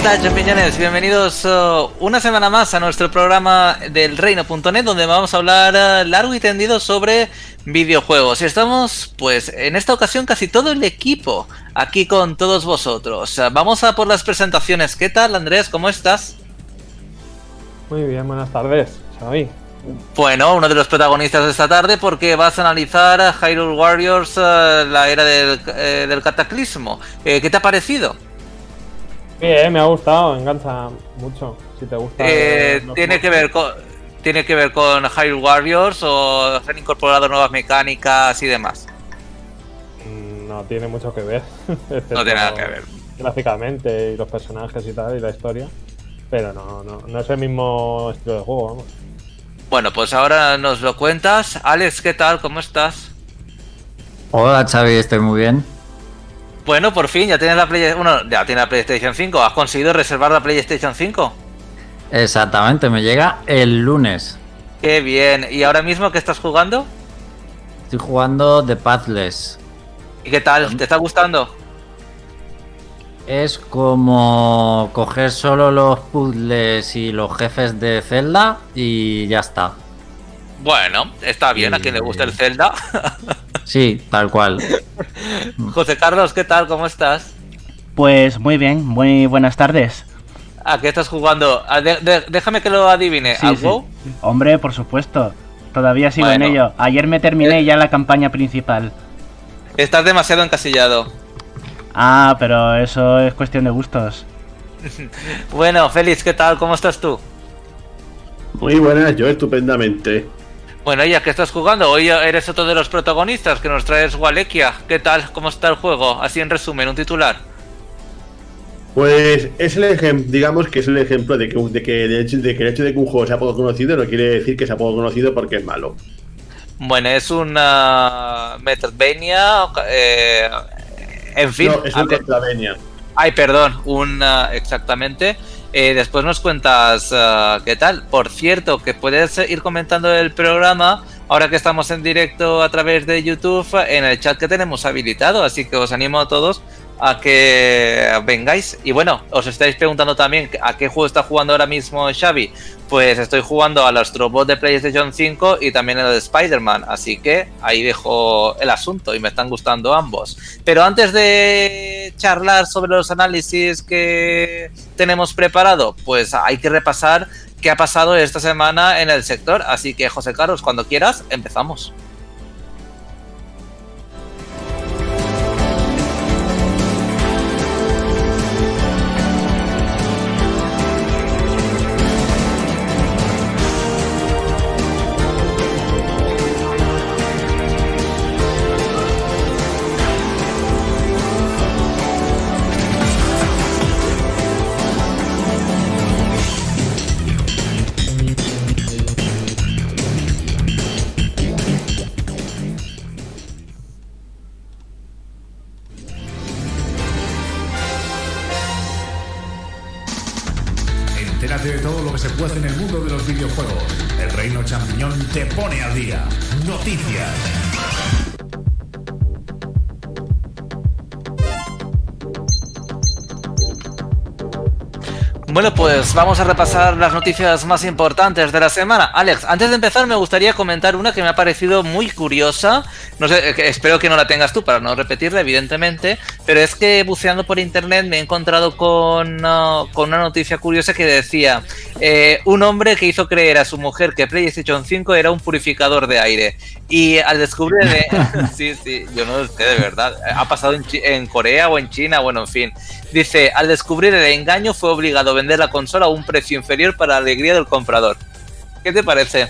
¿Qué tal, champiñones? Bienvenidos uh, una semana más a nuestro programa del reino.net donde vamos a hablar uh, largo y tendido sobre videojuegos. Y estamos, pues, en esta ocasión casi todo el equipo aquí con todos vosotros. Uh, vamos a por las presentaciones. ¿Qué tal, Andrés? ¿Cómo estás? Muy bien, buenas tardes. Soy. Bueno, uno de los protagonistas de esta tarde porque vas a analizar a Hyrule Warriors, la era del, eh, del cataclismo. Eh, ¿Qué te ha parecido? Bien, me ha gustado, me engancha mucho. Si te gusta. Eh, tiene que ver con. ¿Tiene que ver con Hyrule Warriors o se han incorporado nuevas mecánicas y demás? Mm, No tiene mucho que ver. No tiene nada que ver. Gráficamente y los personajes y tal, y la historia. Pero no, no, no es el mismo estilo de juego, vamos. Bueno, pues ahora nos lo cuentas. Alex, ¿qué tal? ¿Cómo estás? Hola Xavi, estoy muy bien. Bueno, por fin, ya tienes la Play... Bueno, ya tienes la PlayStation 5. ¿Has conseguido reservar la PlayStation 5? Exactamente, me llega el lunes. Qué bien. ¿Y ahora mismo qué estás jugando? Estoy jugando The Pathless. ¿Y qué tal? ¿Te está gustando? Es como coger solo los puzzles y los jefes de Zelda y ya está. Bueno, está bien, a quien le gusta el Zelda. Sí, tal cual. José Carlos, ¿qué tal? ¿Cómo estás? Pues muy bien, muy buenas tardes. ¿A qué estás jugando? Ah, de- de- déjame que lo adivine. Sí, ¿Al sí. WoW? Hombre, por supuesto. Todavía sigo Bueno. en ello. Ayer me terminé ya la campaña principal. Estás demasiado encasillado. Ah, pero eso es cuestión de gustos. Bueno, Félix, ¿qué tal? ¿Cómo estás tú? Muy buenas, yo estupendamente. Bueno, ya que estás jugando, hoy eres otro de los protagonistas que nos traes Walekia. ¿Qué tal? ¿Cómo está el juego? Así en resumen, un titular. Pues es el ejemplo, digamos que es el ejemplo de que, de, que el hecho, de que el hecho de que un juego sea poco conocido no quiere decir que sea poco conocido porque es malo. Bueno, es una Metroidvania. eh, en fin. no, es un ante- Contravenia. Ay, perdón, un ah, exactamente. Eh, después nos cuentas ah, qué tal. Por cierto, que puedes ir comentando el programa ahora que estamos en directo a través de YouTube en el chat que tenemos habilitado. Así que os animo a todos a que vengáis. Y bueno, os estáis preguntando también a qué juego está jugando ahora mismo Xavi. Pues estoy jugando al Astrobot de PlayStation 5 y también el de Spider-Man. Así que ahí dejo el asunto y me están gustando ambos. Pero antes de charlar sobre los análisis que tenemos preparado, pues hay que repasar qué ha pasado esta semana en el sector. Así que José Carlos, cuando quieras, empezamos. Bueno, pues vamos a repasar las noticias más importantes de la semana. Alex, antes de empezar me gustaría comentar una que me ha parecido muy curiosa. No sé, eh, espero que no la tengas tú para no repetirla, evidentemente. Pero es que buceando por internet me he encontrado con, ah, con una noticia curiosa que decía eh, un hombre que hizo creer a su mujer que PlayStation 5 era un purificador de aire. Y al descubrir... sí, sí, yo no sé de verdad. Ha pasado en, en Corea o en China, bueno, en fin. Dice, al descubrir el engaño fue obligado a vender la consola a un precio inferior para la alegría del comprador. ¿Qué te parece?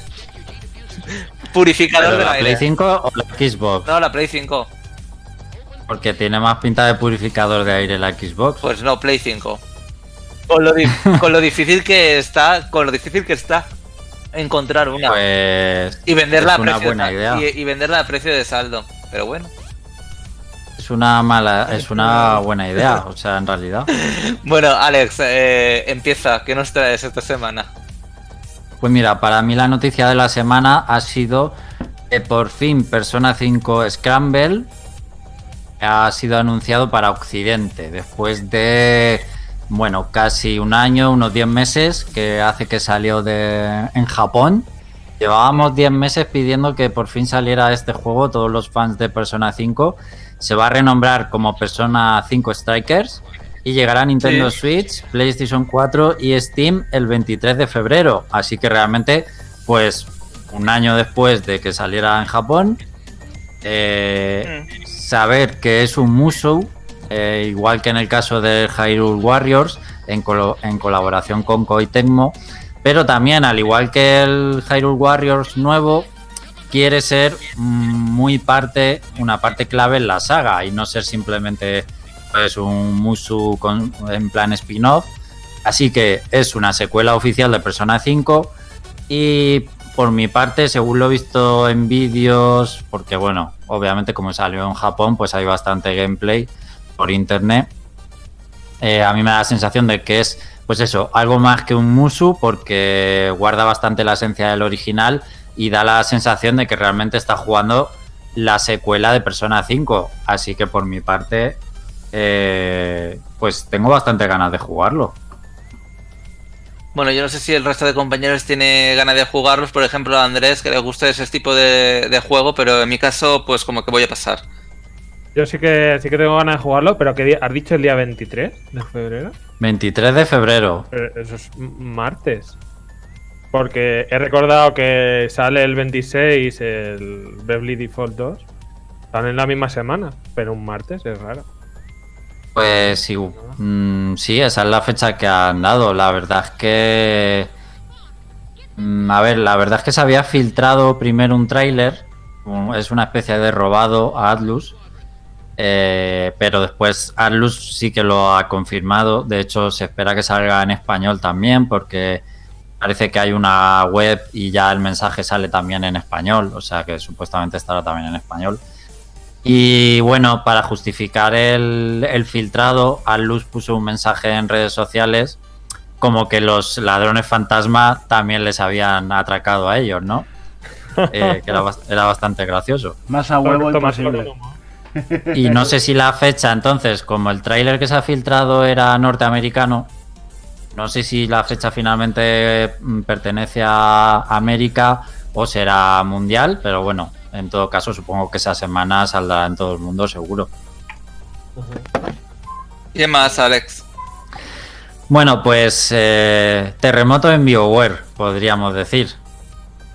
Purificador ¿Pero del la aire. Play 5 o la Xbox? No, la Play 5. Porque tiene más pinta de purificador de aire la Xbox. Pues no, Play 5. Con lo, con lo difícil que está, con lo difícil que está encontrar una. Pues y venderla es a una precio buena de, idea. Y, y venderla a precio de saldo. Pero bueno. Es una mala, es una buena idea, o sea, en realidad. Bueno, Alex, eh, empieza. ¿Qué nos traes esta semana? Pues mira, para mí la noticia de la semana ha sido que por fin Persona 5 Scramble ha sido anunciado para Occidente, después de bueno, casi un año, unos 10 meses, que hace que salió de, en Japón. Llevábamos 10 meses pidiendo que por fin saliera este juego, todos los fans de Persona 5. Se va a renombrar como Persona 5 Strikers y llegará a Nintendo Sí. Switch, PlayStation 4 y Steam el 23 de febrero. Así que realmente, pues un año después de que saliera en Japón, eh, saber que es un Musou, eh, igual que en el caso de Hyrule Warriors, en, colo- en colaboración con Koei Tecmo, pero también, al igual que el Hyrule Warriors nuevo, quiere ser muy parte, una parte clave en la saga y no ser simplemente pues, un Musou con, en plan spin-off. Así que es una secuela oficial de Persona 5 y por mi parte, según lo he visto en vídeos, porque bueno, obviamente como salió en Japón, pues hay bastante gameplay por internet. Eh, a mí me da la sensación de que es, pues eso, algo más que un Musu, porque guarda bastante la esencia del original y da la sensación de que realmente está jugando la secuela de Persona 5. Así que por mi parte, eh, pues tengo bastante ganas de jugarlo. Bueno, yo no sé si el resto de compañeros tiene ganas de jugarlos, por ejemplo a Andrés, que le gusta ese tipo de, de juego, pero en mi caso, pues como que voy a pasar. Yo sí que sí que tengo ganas de jugarlo, pero ¿qué día? ¿Has dicho el día 23 de febrero? 23 de febrero. Pero eso es martes. Porque he recordado que sale el 26 el Bravely Default 2. Salen la misma semana, pero un martes es raro. Pues sí, mm, sí, esa es la fecha que han dado. La verdad es que. mm, a ver, la verdad es que se había filtrado primero un tráiler. Es una especie de robado a Atlus. eh, pero después Atlus sí que lo ha confirmado. De hecho, se espera que salga en español también, porque parece que hay una web y ya el mensaje sale también en español. O sea que supuestamente estará también en español. Y bueno, para justificar el, el filtrado, Atlus puso un mensaje en redes sociales como que los ladrones fantasma también les habían atracado a ellos, ¿no? Eh, que era, era bastante gracioso. Más a huevo Toma imposible. Y no sé si la fecha, entonces, como el tráiler que se ha filtrado era norteamericano, no sé si la fecha finalmente mm, pertenece a América o será mundial, pero bueno, en todo caso supongo que esa semana saldrá en todo el mundo seguro. ¿Y qué más, Alex? Bueno, pues eh, terremoto en BioWare, podríamos decir.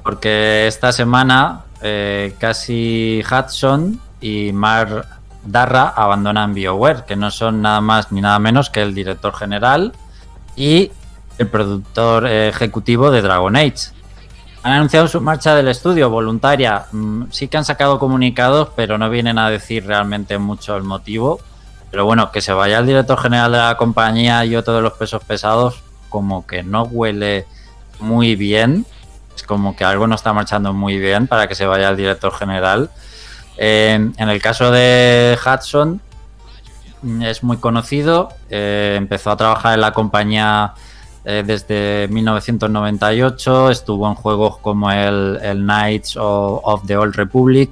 Porque esta semana eh, casi Hudson y Mar Darra abandonan BioWare, que no son nada más ni nada menos que el director general y el productor ejecutivo de Dragon Age. Han anunciado su marcha del estudio voluntaria. Mm, Sí que han sacado comunicados, pero no vienen a decir realmente mucho el motivo. Pero bueno, que se vaya el director general de la compañía y otro de los pesos pesados, como que no huele muy bien. Es como que algo no está marchando muy bien para que se vaya el director general. En el caso de Hudson, es muy conocido. eh, empezó a trabajar en la compañía eh, desde 1998. Estuvo en juegos como el, Knights of, the Old Republic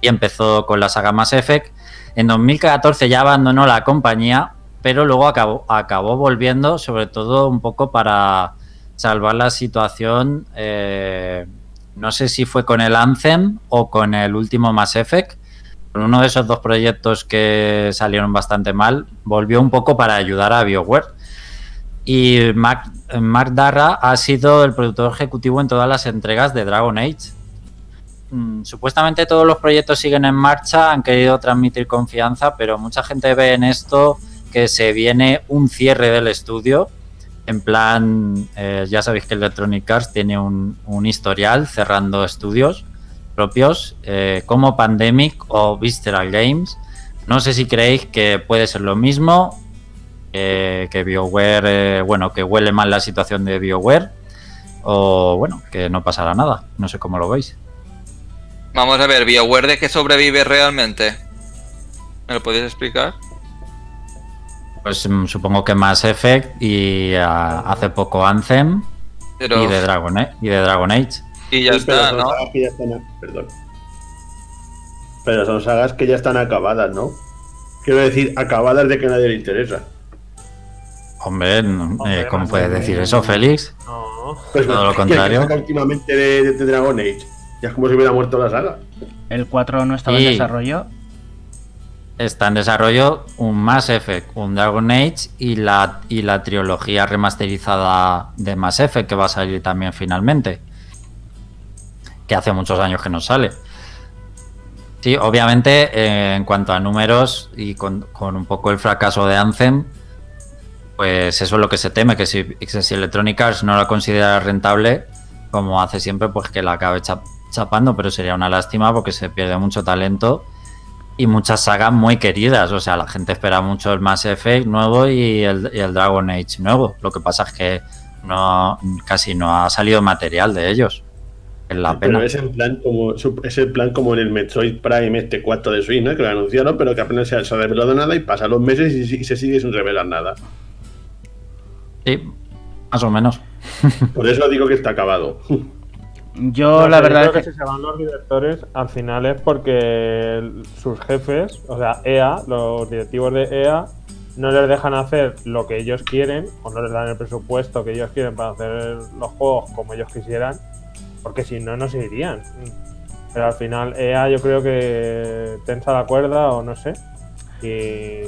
y empezó con la saga Mass Effect. En 2014 ya abandonó la compañía, pero luego acabó, acabó volviendo, sobre todo un poco para salvar la situación. eh, no sé si fue con el Anthem o con el último Mass Effect. Uno de esos dos proyectos que salieron bastante mal, volvió un poco para ayudar a BioWare. Y Mark, Mark Darra ha sido el productor ejecutivo en todas las entregas de Dragon Age. Mm, Supuestamente todos los proyectos siguen en marcha, han querido transmitir confianza, pero mucha gente ve en esto que se viene un cierre del estudio. En plan, eh, ya sabéis que Electronic Arts tiene un historial cerrando estudios propios eh, como Pandemic o Visceral Games. No sé si creéis que puede ser lo mismo, eh, que BioWare, eh, bueno, que huele mal la situación de BioWare, o bueno, que no pasará nada. No sé cómo lo veis. Vamos a ver, BioWare de qué sobrevive realmente. ¿Me lo podéis explicar? Pues mm, supongo que Mass Effect y ah, hace poco Anthem Pero, y, de Dragon, y de Dragon Age. Y ya Sí, pero está, son ¿no? sagas que ya están- Perdón. Pero son sagas que ya están acabadas, ¿no? Quiero decir, acabadas de que a nadie le interesa. Hombre, no- Hombre, eh, ¿cómo puedes bien. decir eso, Félix? No. Pues, Todo lo ¿qué- qué contrario. últimamente de, de- de Dragon Age. Ya es como si hubiera muerto la saga. El 4 no estaba en desarrollo. Está en desarrollo un Mass Effect, un Dragon Age y la, y la trilogía remasterizada de Mass Effect que va a salir también finalmente. Que hace muchos años que no sale. Sí, obviamente eh, en cuanto a números y con, con un poco el fracaso de Anthem, pues eso es lo que se teme, que si, Electronic Arts no la considera rentable, como hace siempre, pues que la acabe chap- chapando, pero sería una lástima porque se pierde mucho talento y muchas sagas muy queridas. O sea, la gente espera mucho el Mass Effect nuevo y el, y el Dragon Age nuevo. Lo que pasa es que no casi no ha salido material de ellos. Es la Pero pena. es en plan como es el plan como en el Metroid Prime este 4 de Switch, ¿no? Que lo anunciaron, pero que apenas se ha, se ha revelado nada y pasan los meses y, y se sigue sin revelar nada. Sí, más o menos. Por eso digo que está acabado. Yo No la verdad creo es que que... si se van los directores, al final es porque el- sus jefes, o sea, EA, los directivos de EA, no les dejan hacer lo que ellos quieren, o no les dan el presupuesto que ellos quieren para hacer los juegos como ellos quisieran, porque si no, no se irían. Pero al final EA yo creo que tensa la cuerda o no sé, y,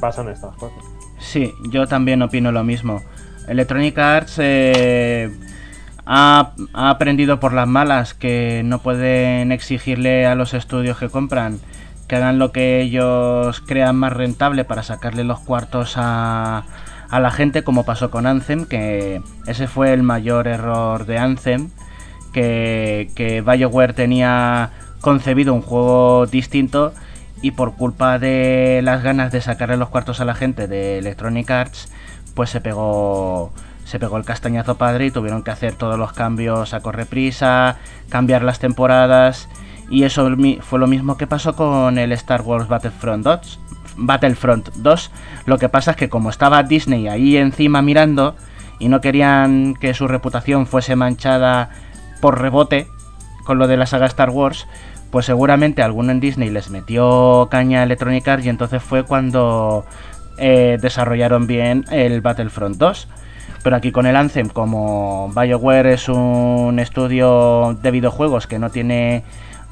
pasan estas cosas. Sí, yo también opino lo mismo. Electronic Arts eh, ha, ha aprendido por las malas que no pueden exigirle a los estudios que compran que hagan lo que ellos crean más rentable para sacarle los cuartos a, a la gente, como pasó con Anthem, que ese fue el mayor error de Anthem, que, que BioWare tenía concebido un juego distinto y por culpa de las ganas de sacarle los cuartos a la gente de Electronic Arts, pues se pegó se pegó el castañazo padre y tuvieron que hacer todos los cambios a correprisa, cambiar las temporadas y eso fue lo mismo que pasó con el Star Wars Battlefront 2. Battlefront 2. Lo que pasa es que como estaba Disney ahí encima mirando y no querían que su reputación fuese manchada por rebote con lo de la saga Star Wars, pues seguramente alguno en Disney les metió caña a Electronic Arts y entonces fue cuando eh, desarrollaron bien el Battlefront 2. Pero aquí con el Anthem, como BioWare es un estudio de videojuegos que no tiene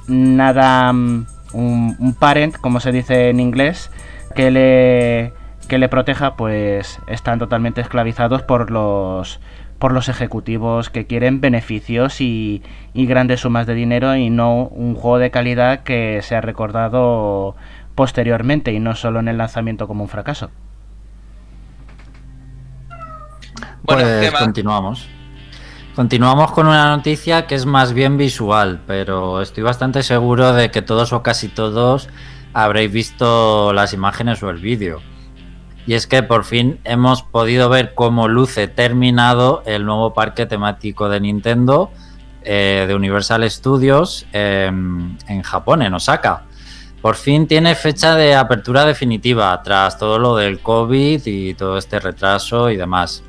nada, mm, un, un parent, como se dice en inglés, que le, que le proteja, pues están totalmente esclavizados por los por los ejecutivos que quieren beneficios y, y grandes sumas de dinero y no un juego de calidad que sea recordado posteriormente y no solo en el lanzamiento como un fracaso. Bueno, pues continuamos. Continuamos con una noticia que es más bien visual, pero estoy bastante seguro de que todos o casi todos habréis visto las imágenes o el vídeo. Y es que por fin hemos podido ver cómo luce terminado el nuevo parque temático de Nintendo eh, de Universal Studios eh, en Japón, en Osaka. Por fin tiene fecha de apertura definitiva tras todo lo del COVID y todo este retraso y demás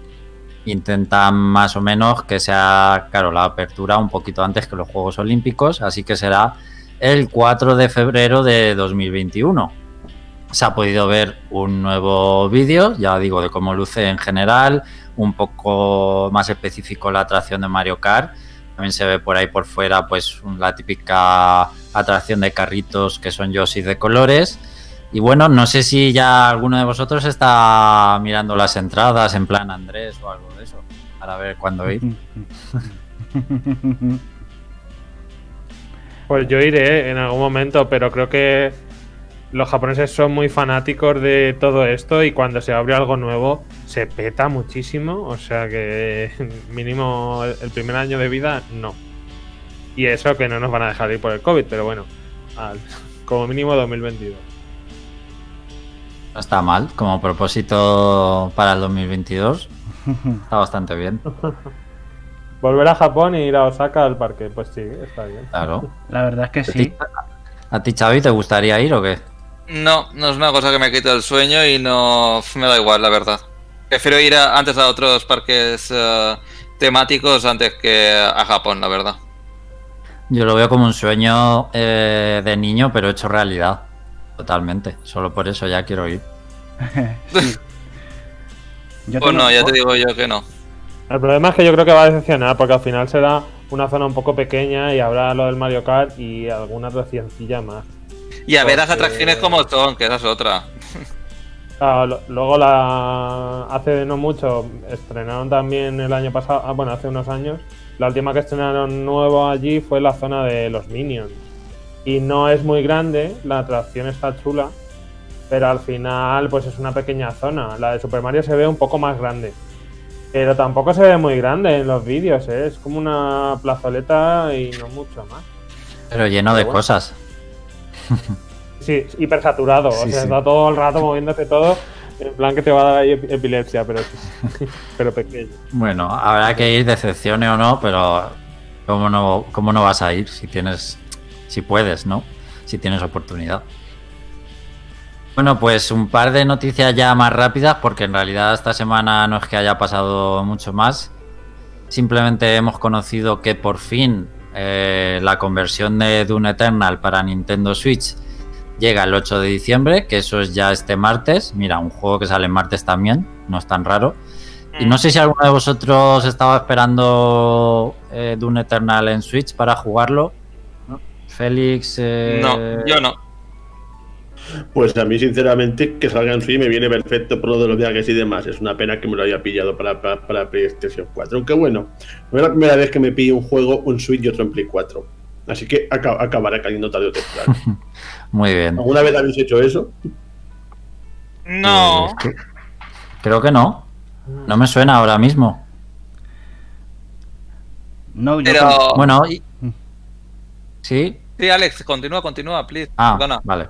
intentan más o menos que sea, claro, la apertura un poquito antes que los Juegos Olímpicos, así que será el 4 de febrero de 2021. Se ha podido ver un nuevo vídeo, ya digo, de cómo luce en general, un poco más específico la atracción de Mario Kart. También se ve por ahí por fuera, pues, la típica atracción de carritos que son Yoshi de colores. Y bueno, no sé si ya alguno de vosotros está mirando las entradas en plan Andrés o algo de eso, para ver cuándo ir. Pues yo iré en algún momento, pero creo que los japoneses son muy fanáticos de todo esto y cuando se abre algo nuevo se peta muchísimo. O sea que mínimo el primer año de vida no. Y eso que no nos van a dejar ir por el COVID, pero bueno, al- como mínimo 2022. No está mal, como propósito para el 2022. Está bastante bien, Volver a Japón y ir a Osaka al parque, pues sí, está bien. claro. La verdad es que sí. ¿A ti, Xavi, te gustaría ir o qué? No, no es una cosa que me quite el sueño y no me da igual, la verdad. Prefiero ir a- antes a otros parques eh, temáticos antes que a Japón, la verdad. Yo lo veo como un sueño eh, de niño, pero hecho realidad. Totalmente. Solo por eso ya quiero ir. Sí. Yo Pues no, ya te digo yo que no. El problema es que yo creo que va a decepcionar porque al final será una zona un poco pequeña y habrá lo del Mario Kart y alguna atraccioncilla más. Y a ver las atracciones como son, que esa es otra. Claro, luego la hace no mucho estrenaron también el año pasado, ah, bueno, hace unos años, la última que estrenaron nuevo allí fue la zona de los Minions. Y no es muy grande, la atracción está chula, pero al final pues es una pequeña zona. La de Super Mario se ve un poco más grande. Pero tampoco se ve muy grande en los vídeos, ¿eh? es como una plazoleta y no mucho más. Pero lleno de bueno. cosas. Sí, hiper saturado, Sí, o sea, sí. está todo el rato moviéndose todo, en plan que te va a dar epilepsia, pero, pero pequeño. Bueno, habrá que ir, decepcione o no, pero ¿cómo no, cómo no vas a ir si tienes, si puedes, ¿no? Si tienes oportunidad. Bueno, pues un par de noticias ya más rápidas, porque en realidad esta semana no es que haya pasado mucho más. Simplemente hemos conocido que por fin eh, la conversión de Dune Eternal para Nintendo Switch llega el 8 de diciembre, que eso es ya este martes. Mira, un juego que sale en martes también, no es tan raro. Y no sé si alguno de vosotros estaba esperando eh, Dune Eternal en Switch para jugarlo. ¿No? Félix. eh, No, yo no. Pues a mí, sinceramente, que salga en Switch me viene perfecto por lo de los viajes y demás. Es una pena que me lo haya pillado para, para, para PlayStation 4. Aunque bueno, no es la primera vez que me pillo un juego, un Switch y otro en Play 4. Así que aca- acabará cayendo tarde o temprano. Muy bien. ¿Alguna vez habéis hecho eso? No. Eh, que- creo que no. No me suena ahora mismo. No, yo Pero. Bueno, y- sí. Sí, Alex, continúa, continúa, please. Ah, Perdona. vale.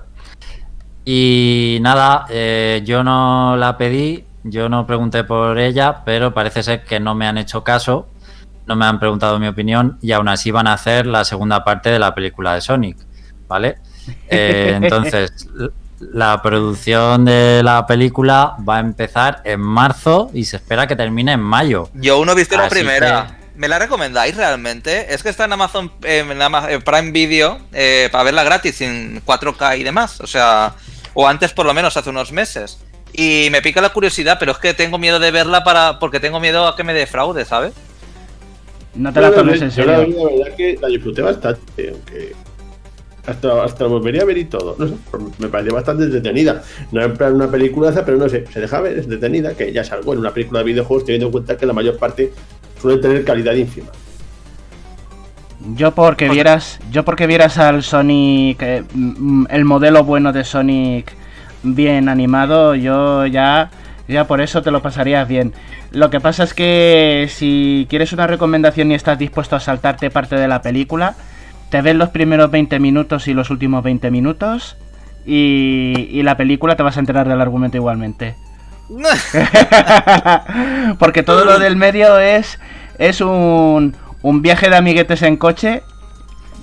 Y nada, eh, yo no la pedí, yo no pregunté por ella, pero parece ser que no me han hecho caso, no me han preguntado mi opinión y aún así van a hacer la segunda parte de la película de Sonic, ¿vale? Eh, entonces, la producción de la película va a empezar en marzo y se espera que termine en mayo. Yo aún no he visto la primera. ¿Me la recomendáis realmente? Es que está en Amazon eh, en Prime Video eh, para verla gratis en 4K y demás. O sea, o antes por lo menos, hace unos meses. Y me pica la curiosidad, pero es que tengo miedo de verla para porque tengo miedo a que me defraude, ¿sabes? no te la tomes en yo la, serio. la verdad que la disfruté bastante, aunque hasta, hasta la volvería a ver y todo. No sé, me pareció bastante entretenida. No en plan una película, pero no sé, se deja ver, es entretenida, que ya es algo en una película de videojuegos, teniendo en cuenta que la mayor parte suele tener calidad ínfima. Yo porque vieras, yo porque vieras al Sonic, eh, mm, el modelo bueno de Sonic bien animado, yo ya, ya por eso te lo pasarías bien. Lo que pasa es que si quieres una recomendación y estás dispuesto a saltarte parte de la película, te ves los primeros 20 minutos y los últimos 20 minutos y, y la película te vas a enterar del argumento igualmente. Porque todo lo del medio es, es un, un viaje de amiguetes en coche.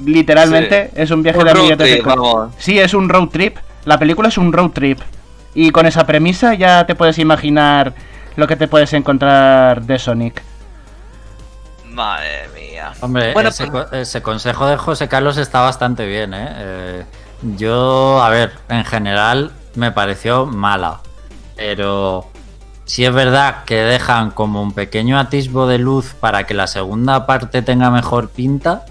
Literalmente es un viaje Un de amiguetes en coche. vamos. Sí, es un road trip. La película es un road trip. Y con esa premisa ya te puedes imaginar lo que te puedes encontrar de Sonic. Madre mía. Hombre, Bueno, ese, pues- ese consejo de José Carlos está bastante bien, ¿eh? Eh, Yo, a ver, en general me pareció mala, pero sí es verdad que dejan como un pequeño atisbo de luz para que la segunda parte tenga mejor pinta.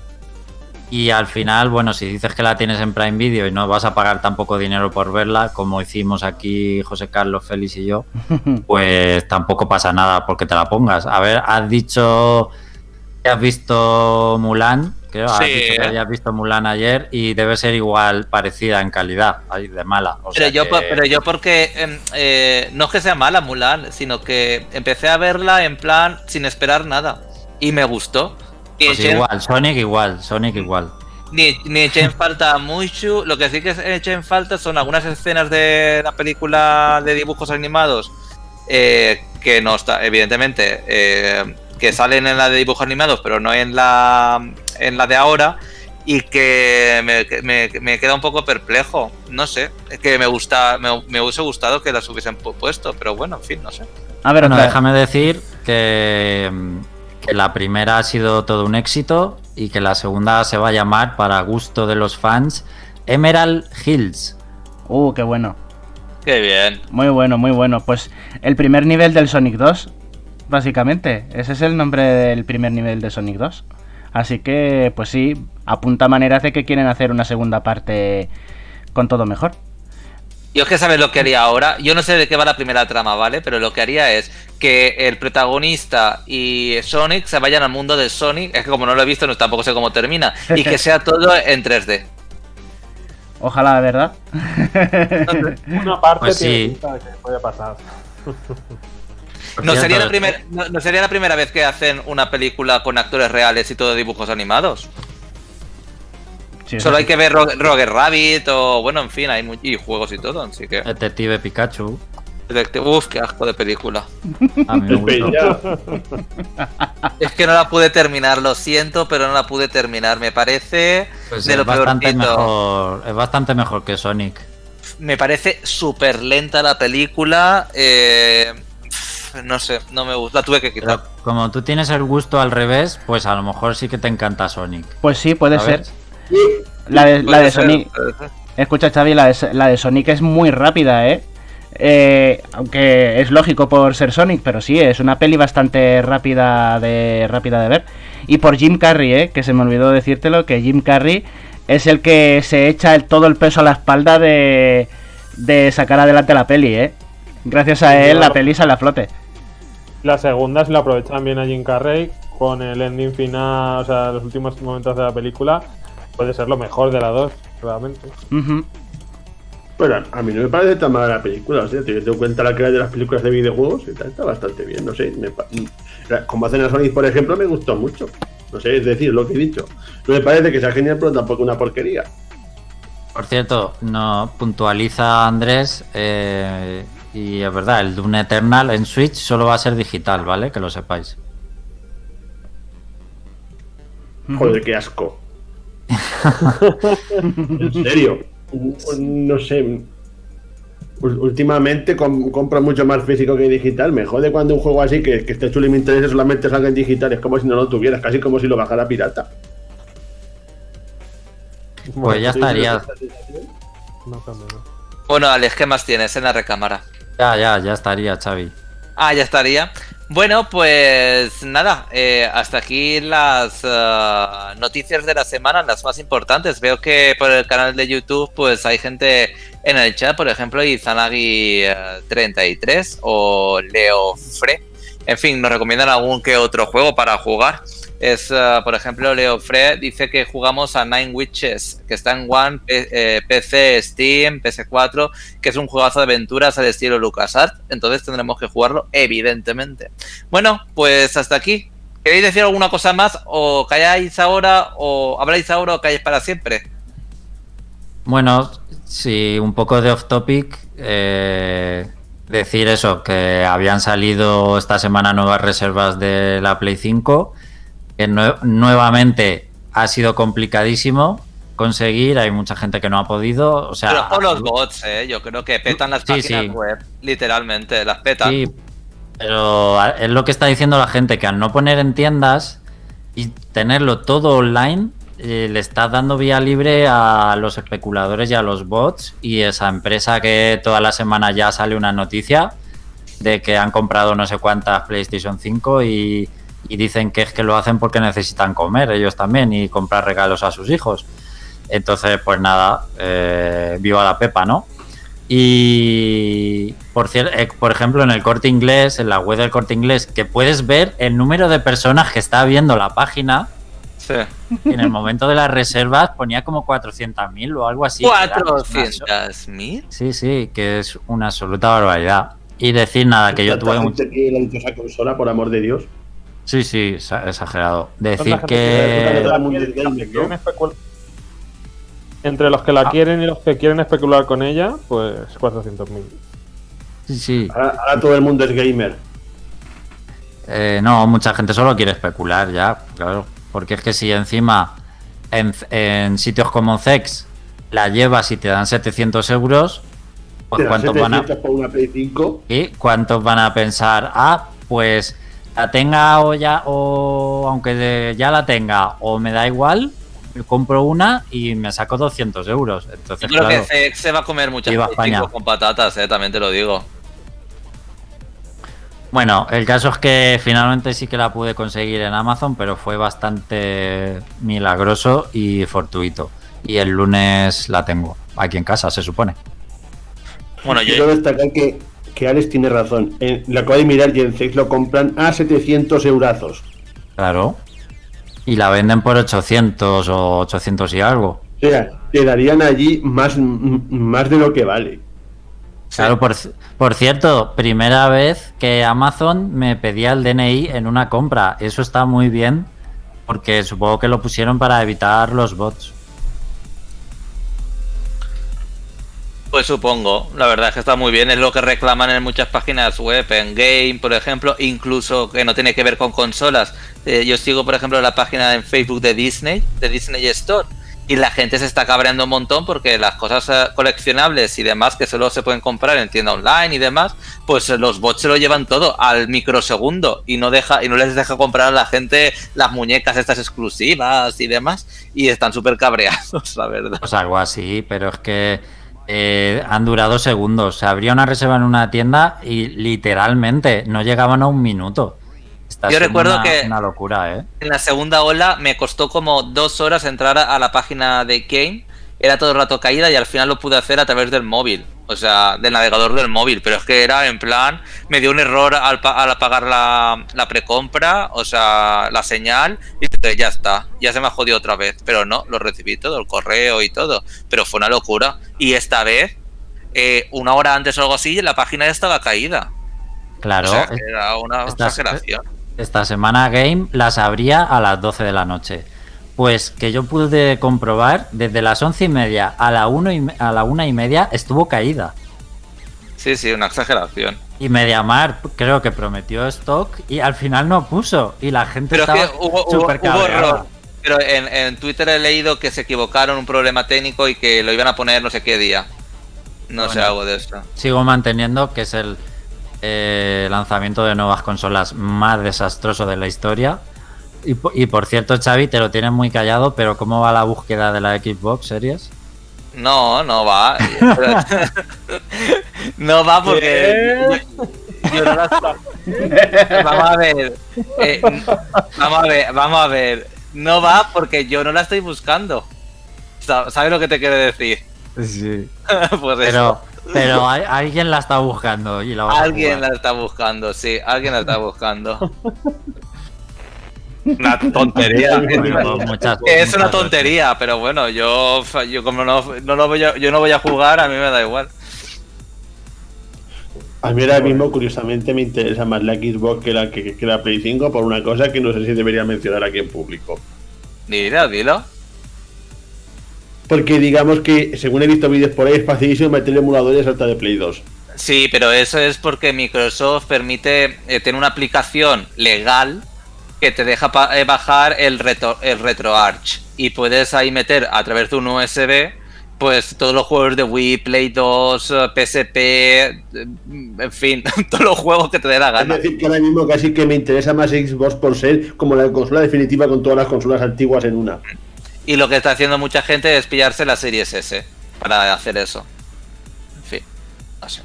Y al final, bueno, si dices que la tienes en Prime Video y no vas a pagar tampoco dinero por verla, como hicimos aquí José Carlos, Félix y yo, pues tampoco pasa nada porque te la pongas. A ver, has dicho has visto Mulan, creo, has Sí. dicho que habías visto Mulan ayer y debe ser igual parecida en calidad, ay, de mala. O Pero sea yo, que- po- pero yo porque em, eh, no es que sea mala Mulan, sino que empecé a verla en plan sin esperar nada y me gustó. Y pues igual, Sonic igual, Sonic igual. ni, ni eché en falta mucho. Lo que sí que eché en falta son algunas escenas de la película de dibujos animados eh, que no está, evidentemente, eh, que salen en la de dibujos animados, pero no en la en la de ahora. Y que me, me, me queda un poco perplejo. No sé. Es que me gusta. Me, me hubiese gustado que las hubiesen pu- puesto. Pero bueno, en fin, no sé. A ver, Bueno, otra- déjame decir que, que la primera ha sido todo un éxito y que la segunda se va a llamar, para gusto de los fans, Emerald Hills. Uh, qué bueno. Qué bien. Muy bueno, muy bueno. Pues el primer nivel del Sonic 2, básicamente. Ese es el nombre del primer nivel de Sonic 2. Así que, pues sí, apunta maneras de que quieren hacer una segunda parte con todo mejor. Yo es que sabes lo que haría ahora. Yo no sé de qué va la primera trama, ¿vale? Pero lo que haría es que el protagonista y Sonic se vayan al mundo de Sonic. Es que como no lo he visto, no, tampoco sé cómo termina. Y que sea todo en 3D. Ojalá, ¿verdad? Una parte Pues sí. de que puede pasar. No sería, la primer- no, no sería la primera vez que hacen una película con actores reales y todo dibujos animados. Sí, Solo sí. hay que ver Ro- Roger Rabbit o, bueno, en fin, hay y juegos y todo, así que... Detective Pikachu. Uf, qué asco de película. A mí me gustó. Ya. Es que no la pude terminar, lo siento, pero no la pude terminar. Me parece Pues de es lo bastante peorcito. mejor. Es bastante mejor que Sonic. Me parece súper lenta la película. eh, no sé, no me gusta. La tuve que quitar. Pero como tú tienes el gusto al revés, pues a lo mejor sí que te encanta Sonic. Pues sí, puede ser. La de, la de ser, Sonic. Escucha, Xavi, la de, la de Sonic es muy rápida, ¿eh? Eh, Aunque es lógico por ser Sonic, pero sí, es una peli bastante rápida de, rápida de ver. Y por Jim Carrey, ¿eh? Que se me olvidó decírtelo, que Jim Carrey es el que se echa el- todo el peso a la espalda de, de sacar adelante la peli, ¿eh? Gracias a él la peli sale a flote. La segunda, si la aprovechan bien a Jim Carrey, con el ending final, o sea, los últimos momentos de la película, puede ser lo mejor de las dos, realmente. Bueno, a mí no me parece tan mala la película. O sea, teniendo en cuenta la que hay de las películas de videojuegos, y tal, está bastante bien. No sé, me como hacen a Sonic, por ejemplo, me gustó mucho. No sé, es decir, lo que he dicho. No me parece que sea genial, pero tampoco una porquería. Por cierto, no puntualiza Andrés. eh, y es verdad, el Doom Eternal en Switch solo va a ser digital, ¿vale? Que lo sepáis. Joder, qué asco. en serio. No sé. Últimamente com- compro mucho más físico que digital. Me jode cuando un juego así que, que esté chulo y me interesa solamente salga en digital. Es como si no lo tuvieras, casi como si lo bajara pirata. Pues ya estaría. Bueno, Alex, ¿qué más tienes en la recámara? Ya, ya, ya estaría, Xavi. Ah, ya estaría. Bueno, pues nada, eh, hasta aquí las ah, noticias de la semana, las más importantes. Veo que por el canal de YouTube pues hay gente en el chat, por ejemplo, Izanagi33 o Leo Fre. En fin, nos recomiendan algún que otro juego para jugar. Es, ah, por ejemplo, Leo Fre dice que jugamos a Nine Witches, que está en One, P- eh, PC, Steam, PS4, que es un juegazo de aventuras al estilo LucasArts. Entonces tendremos que jugarlo, evidentemente. Bueno, pues hasta aquí. ¿Queréis decir alguna cosa más? ¿O calláis ahora? ¿O habláis ahora o calláis para siempre? Bueno, sí, un poco de off topic. eh, decir eso, que habían salido esta semana nuevas reservas de la Play 5. Que nue- nuevamente ha sido complicadísimo conseguir. Hay mucha gente que no ha podido. O sea, Pero por los bots, ¿eh? Yo creo que petan las páginas sí. web. Literalmente, las petan. Sí, pero es lo que está diciendo la gente, que al no poner en tiendas y tenerlo todo online, eh, le estás dando vía libre a los especuladores y a los bots y esa empresa que toda la semana ya sale una noticia de que han comprado no sé cuántas PlayStation 5 y, y dicen que es que lo hacen porque necesitan comer ellos también y comprar regalos a sus hijos. Entonces, pues nada, eh, viva la Pepa, ¿no? Y por, eh, por ejemplo, en el corte inglés, en la web del corte inglés, que puedes ver el número de personas que está viendo la página. Sí. en el momento de las reservas ponía como 400.000 o algo así. que era una so- 400.000. Sí, sí, que es una absoluta barbaridad. Y decir nada, que yo tuve gente que dichosa consola, por amor de Dios. Sí, sí, exa- exagerado. Decir que- Entre los que la Ah. quieren y los que quieren especular con ella, pues 400.000. Sí, sí. Ahora, ahora todo el mundo es gamer. Eh, no, mucha gente solo quiere especular ya, claro. Porque es que si encima en, en sitios como Zex la llevas y te dan 700 euros, pues ¿cuántos van a, 700 por una Play 5. ¿y cuántos van a pensar? Ah, pues la tenga o ya, o aunque de- ya la tenga, o me da igual, compro una y me saco 200 euros. Entonces, Yo creo claro, que se va a comer muchas. 5 con patatas, eh, también te lo digo. Bueno, el caso es que finalmente sí que la pude conseguir en Amazon, pero fue bastante milagroso y fortuito. Y el lunes la tengo aquí en casa, se supone. Bueno, yo, Quiero destacar que, que Alex tiene razón. En, lo acabo de mirar y en Sex lo compran a 700 eurazos. Claro. Y la venden por 800 o 800 y algo. O sea, te darían allí más, más de lo que vale. Claro, por, por cierto, primera vez que Amazon me pedía el DNI en una compra. Eso está muy bien, porque supongo que lo pusieron para evitar los bots. Pues supongo, la verdad es que está muy bien, es lo que reclaman en muchas páginas web, en Game, por ejemplo, incluso que no tiene que ver con consolas. Eh, yo sigo, por ejemplo, la página en Facebook de Disney, de Disney Store, y la gente se está cabreando un montón porque las cosas eh, coleccionables y demás que solo se pueden comprar en tienda online y demás, pues los bots se lo llevan todo al microsegundo y no deja y no les deja comprar a la gente las muñecas estas exclusivas y demás y están súper cabreados, la verdad. Pues algo así, pero es que eh, han durado segundos. Se abría una reserva en una tienda y literalmente no llegaban a un minuto. Está Yo recuerdo una, que- una locura, ¿eh? En la segunda ola me costó como dos horas entrar a a la página de Game. Era todo el rato caída y al final lo pude hacer a través del móvil. O sea, del navegador del móvil. Pero es que era en plan, me dio un error al, al apagar la, la precompra, o sea, la señal, y ya está, ya se me ha jodido otra vez. Pero no, lo recibí todo, el correo y todo. Pero fue una locura. Y esta vez, eh, una hora antes o algo así, la página ya estaba caída. Claro, o sea, era una exageración. esta semana Game las abría a las 12 de la noche. Pues que yo pude comprobar, desde las once y media a la, uno y, a la una y media estuvo caída. Sí, sí, una exageración. Y Mediamar creo que prometió stock y al final no puso. Y la gente Pero es que estaba hubo, error. Pero en, en Twitter he leído que se equivocaron, un problema técnico y que lo iban a poner no sé qué día. No sé Bueno. algo de eso. Sigo manteniendo que es el eh, lanzamiento de nuevas consolas más desastroso de la historia. Y, po- y por cierto, Xavi, te lo tienes muy callado, pero ¿cómo va la búsqueda de la Xbox Series? No, no va. no va porque. yo- yo no la- Vamos a ver. eh, vamos a ver, vamos a ver. No va porque yo no la estoy buscando. Sa- ¿Sabes lo que te quiero decir? Sí. pues eso. Pero, pero hay- alguien la está buscando y la Alguien la está buscando, sí, alguien la está buscando. Una tontería. Es una tontería, pero bueno, yo, yo como no, no lo voy a, yo no voy a jugar, a mí me da igual. A mí ahora mismo, curiosamente, me interesa más la Xbox que la, que, que la Play 5 por una cosa que no sé si debería mencionar aquí en público. Dilo, dilo. Porque digamos que, según he visto vídeos por ahí, es facilísimo meter emuladores hasta de Play 2. Sí, pero eso es porque Microsoft permite eh, tener una aplicación legal que te deja eh, bajar el, retro, el RetroArch y puedes ahí meter a través de un USB pues todos los juegos de Wii, Play 2, eh, PSP, eh, en fin, todos los juegos que te dé la Es gana. decir, que ahora mismo casi que me interesa más Xbox por ser como la consola definitiva con todas las consolas antiguas en una. Y lo que está haciendo mucha gente es pillarse la Series S para hacer eso. En fin, sé.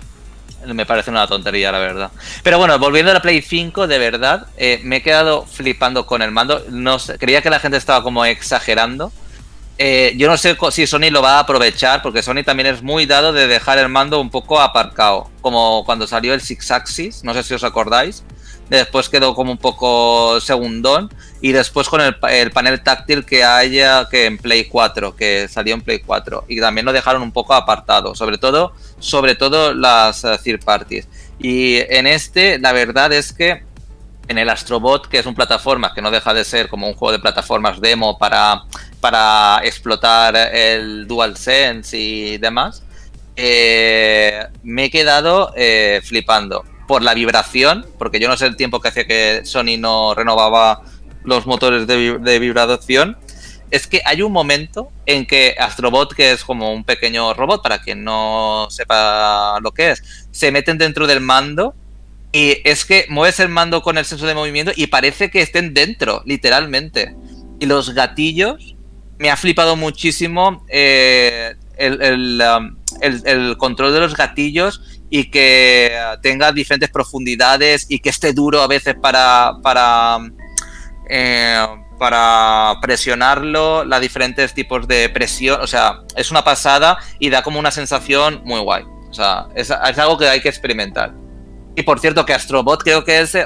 Me parece una tontería, la verdad. Pero bueno, volviendo a la Play 5, de verdad, eh, me he quedado flipando con el mando. No sé, creía que la gente estaba como exagerando. Eh, yo no sé si Sony lo va a aprovechar, porque Sony también es muy dado de dejar el mando un poco aparcado. Como cuando salió el Six Axis, no sé si os acordáis. Después quedó como un poco segundón. Y después con el, pa- el panel táctil que haya que en Play 4, que salió en Play 4. Y también lo dejaron un poco apartado. Sobre todo, sobre todo las eh, third parties. Y en este, la verdad es que en el Astrobot, que es un plataforma que no deja de ser como un juego de plataformas demo para, para explotar el DualSense y demás, eh, me he quedado eh, flipando por la vibración, porque yo no sé el tiempo que hacía que Sony no renovaba los motores de, de vibración. Es que hay un momento en que Astrobot, que es como un pequeño robot, para quien no sepa lo que es, se meten dentro del mando y es que mueves el mando con el sensor de movimiento y parece que estén dentro, literalmente. Y los gatillos me ha flipado muchísimo eh, el, el, um, el- el control de los gatillos y que tenga diferentes profundidades y que esté duro a veces para, para, eh, presionarlo, los diferentes tipos de presión. O sea, es una pasada y da como una sensación muy guay. O sea, es, algo que hay que experimentar. Y por cierto, que Astrobot creo que es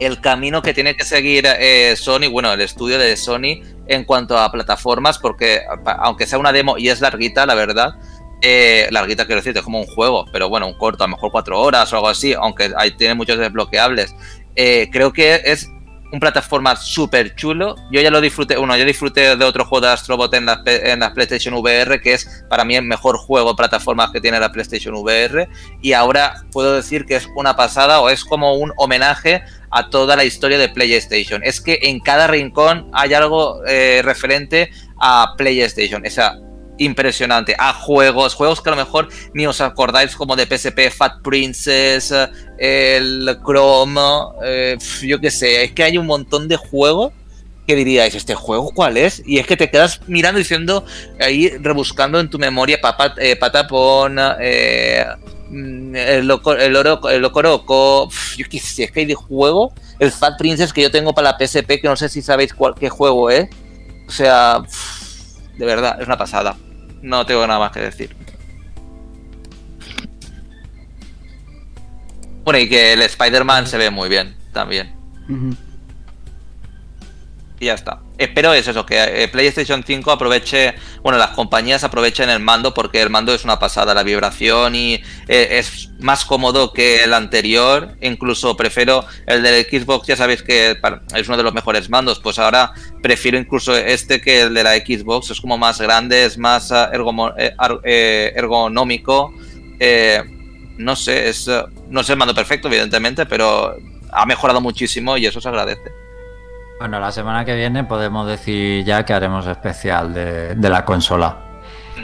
el camino que tiene que seguir eh, Sony, bueno, el estudio de Sony en cuanto a plataformas, porque aunque sea una demo y es larguita, la verdad, eh, larguita quiero decir, es como un juego, pero bueno, un corto, a lo mejor cuatro horas o algo así, aunque ahí tiene muchos desbloqueables. Eh, creo que es un plataforma súper chulo. Yo ya lo disfruté, bueno, yo disfruté de otro juego de Astrobot en la, en la PlayStation VR, que es para mí el mejor juego de plataformas que tiene la PlayStation VR. Y ahora puedo decir que es una pasada o es como un homenaje a toda la historia de PlayStation. Es que en cada rincón hay algo eh, referente a PlayStation. O sea, impresionante. A juegos, juegos que a lo mejor ni os acordáis como de PSP, Fat Princess, eh, el Chrome, eh, yo qué sé. Es que hay un montón de juegos que diríais, ¿este juego cuál es? Y es que te quedas mirando diciendo, ahí rebuscando en tu memoria papa, eh, Patapón, eh, mm, el, el, yo qué sé, es que hay de juego, el Fat Princess que yo tengo para la PSP, que no sé si sabéis cuál, qué juego es. O sea, de verdad, es una pasada. No tengo nada más que decir. Bueno, y que el Spider-Man se ve muy bien también. Y ya está. Espero es eso, que eh, PlayStation 5 aproveche, bueno, las compañías aprovechen el mando porque el mando es una pasada, la vibración y eh, es más cómodo que el anterior. Incluso prefiero el del Xbox, ya sabéis que es uno de los mejores mandos, pues ahora prefiero incluso este que el de la Xbox, es como más grande, es más ah, eh, ergonómico. eh, no sé, es, eh, no es el mando perfecto, evidentemente, pero ha mejorado muchísimo y eso se agradece. Bueno, la semana que viene podemos decir ya que haremos especial de, de la consola.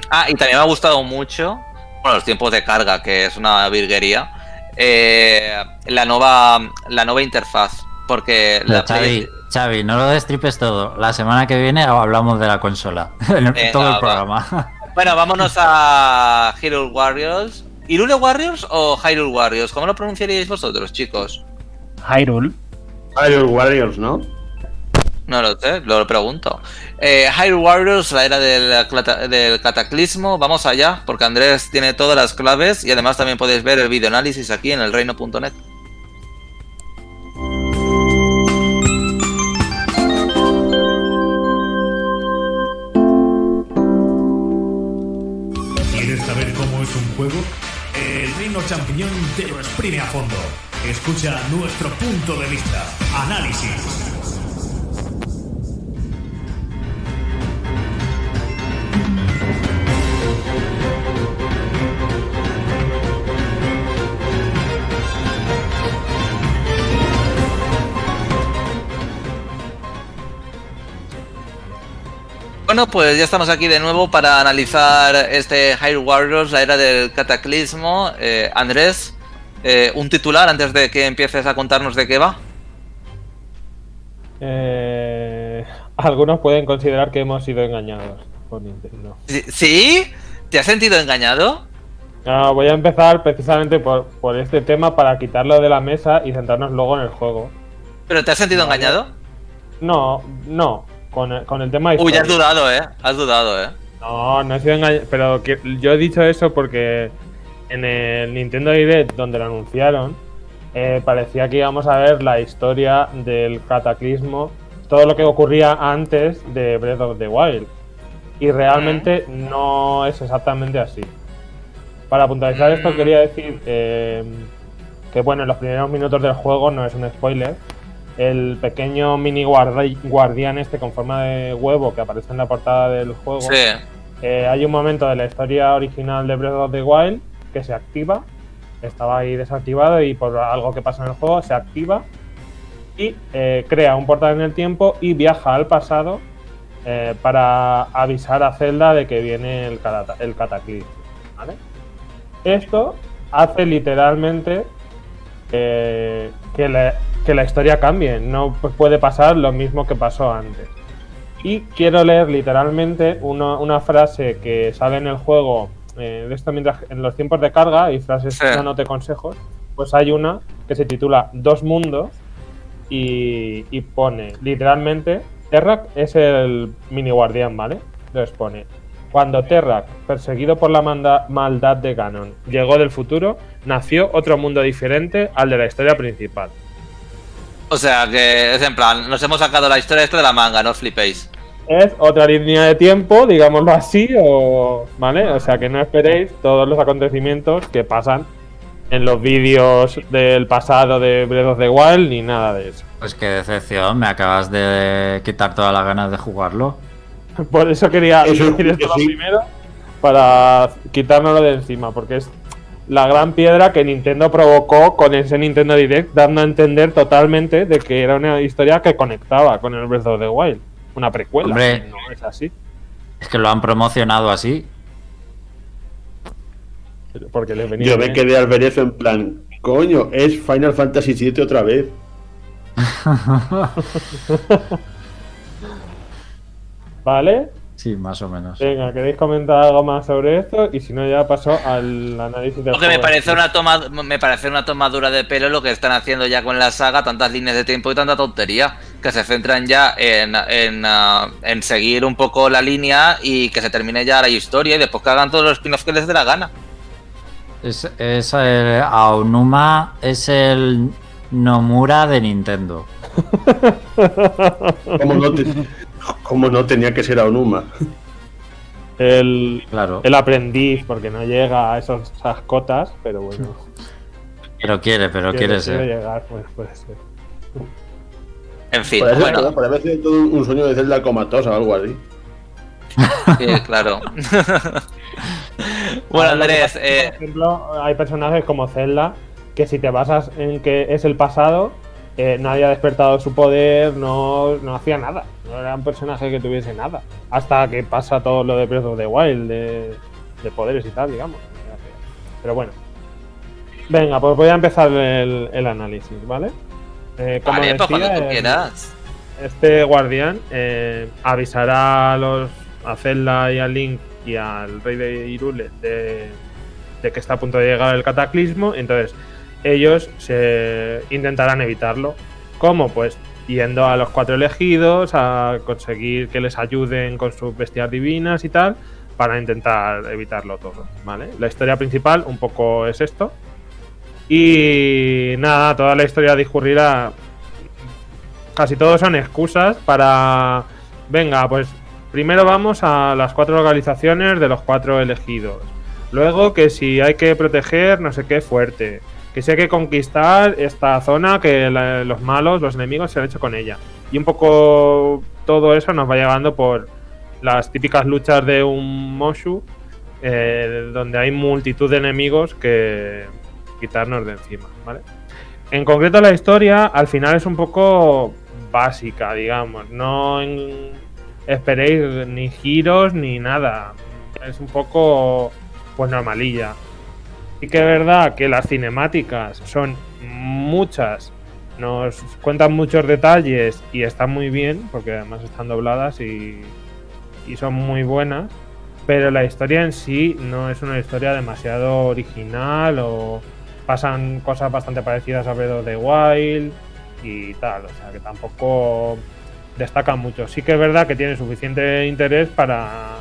Ah, y también me ha gustado mucho, bueno, los tiempos de carga, que es una virguería, eh, la nueva la nueva interfaz, porque la Xavi, Play- Xavi, no lo destripes todo. La semana que viene hablamos de la consola. En Venga, todo el va. programa. Bueno, vámonos a Hyrule Warriors. ¿Hyrule Warriors o Hyrule Warriors? ¿Cómo lo pronunciaríais vosotros, chicos? Hyrule. Hyrule Warriors, ¿no? No lo sé, lo pregunto. Eh, Hyrule Warriors, la era del, del cataclismo. Vamos allá, porque Andrés tiene todas las claves y además también podéis ver el videoanálisis aquí en elreino.net. ¿Quieres saber cómo es un juego? El Reino Champiñón te lo exprime a fondo. Escucha nuestro punto de vista. Análisis. Bueno, pues ya estamos aquí de nuevo para analizar este Hyrule Warriors, la era del cataclismo. Eh, Andrés, eh, un titular antes de que empieces a contarnos de qué va. Eh, algunos pueden considerar que hemos sido engañados por Nintendo. ¿Sí? ¿Te has sentido engañado? No, voy a empezar precisamente por, por este tema para quitarlo de la mesa y centrarnos luego en el juego. ¿Pero te has sentido engañado? No, no, con el, con el tema Uy, ya has dudado, ¿eh? Has dudado, ¿eh? No, no he sido engañado. Pero que, yo he dicho eso porque en el Nintendo Direct, donde lo anunciaron, eh, parecía que íbamos a ver la historia del cataclismo, todo lo que ocurría antes de Breath of the Wild. Y realmente no es exactamente así. Para puntualizar esto, Mm. quería decir eh, que, bueno, en los primeros minutos del juego, no es un spoiler, el pequeño mini guardi- guardián este con forma de huevo que aparece en la portada del juego. Sí. Eh, hay un momento de la historia original de Breath of the Wild que se activa. Estaba ahí desactivado y por algo que pasa en el juego se activa y eh, crea un portal en el tiempo y viaja al pasado eh, para avisar a Zelda de que viene el, el cataclismo. ¿vale? Esto hace literalmente eh, que, la, que la historia cambie. No puede pasar lo mismo que pasó antes. Y quiero leer literalmente una, una frase que sale en el juego eh, de esto mientras en los tiempos de carga y frases Sí. dándote consejos. Pues hay una que se titula Dos mundos y, y pone literalmente Terrak es el mini guardián, ¿vale? Entonces pone cuando Terrak, perseguido por la manda- maldad de Ganon, llegó del futuro, nació otro mundo diferente al de la historia principal. O sea, que es en plan, nos hemos sacado la historia esta de la manga, no os flipéis. Es otra línea de tiempo, digámoslo así, o ¿vale? O sea que no esperéis todos los acontecimientos que pasan en los vídeos del pasado de Breath of the Wild ni nada de eso. Pues qué decepción, me acabas de quitar todas las ganas de jugarlo. Por eso quería Eso, decir esto sí. primero para quitárnoslo de encima, porque es la gran piedra que Nintendo provocó con ese Nintendo Direct, dando a entender totalmente de que era una historia que conectaba con el Breath of the Wild, una precuela. Hombre. No es así, Es que lo han promocionado así. porque les venía Yo me bien. quedé al ver eso en plan, coño, es Final Fantasy VII otra vez. ¿Vale? Sí, más o menos. Venga, ¿queréis comentar algo más sobre esto? Y si no, ya paso al análisis del Lo que me parece una toma, me parece una tomadura de pelo lo que están haciendo ya con la saga, tantas líneas de tiempo y tanta tontería, que se centran ya en, en, ah, en seguir un poco la línea y que se termine ya la historia y después que hagan todos los spin-offs que les dé la gana. Es, es el Aonuma es el Nomura de Nintendo. Como no, te- como no tenía que ser Aonuma. El, Claro. el aprendiz, porque no llega a esas cotas, pero bueno. Pero quiere, pero quiere quiere ser. llegar, pues puede ser. En fin, Parece, bueno, parece todo un sueño de Zelda comatosa o algo así. sí, claro. bueno, Andrés, que, eh, por ejemplo, hay personajes como Zelda que si te basas en que es el pasado, eh, nadie ha despertado su poder, no, no hacía nada. No era un personaje que tuviese nada. Hasta que pasa todo lo de Breath of the Wild, de, de poderes y tal, digamos. Pero bueno. Venga, pues voy a empezar el, el análisis, ¿vale? Eh, como vale, pues cuando decía, tú quieras. este guardián eh, avisará a los a Zelda y a Link y al rey de Irule de, de que está a punto de llegar el cataclismo. Entonces, ellos se intentarán evitarlo. ¿Cómo? Pues yendo a los cuatro elegidos a conseguir que les ayuden con sus bestias divinas y tal, para intentar evitarlo todo. ¿Vale? La historia principal un poco es esto. Y nada, toda la historia discurrirá casi todos son excusas para. Venga, pues primero vamos a las cuatro localizaciones de los cuatro elegidos. Luego que si hay que proteger no sé qué fuerte. Que si hay que conquistar esta zona que los malos, los enemigos se han hecho con ella. Y un poco todo eso nos va llevando por las típicas luchas de un Moshu. eh, donde hay multitud de enemigos que quitarnos de encima, ¿vale? En concreto la historia al final es un poco básica, digamos. No esperéis ni giros ni nada. Es un poco pues normalilla. Y que es verdad que las cinemáticas son muchas. Nos cuentan muchos detalles y están muy bien, porque además están dobladas y, y son muy buenas. Pero la historia en sí no es una historia demasiado original o pasan cosas bastante parecidas a Breath of the Wild y tal, o sea que tampoco destaca mucho. Sí que es verdad que tiene suficiente interés para,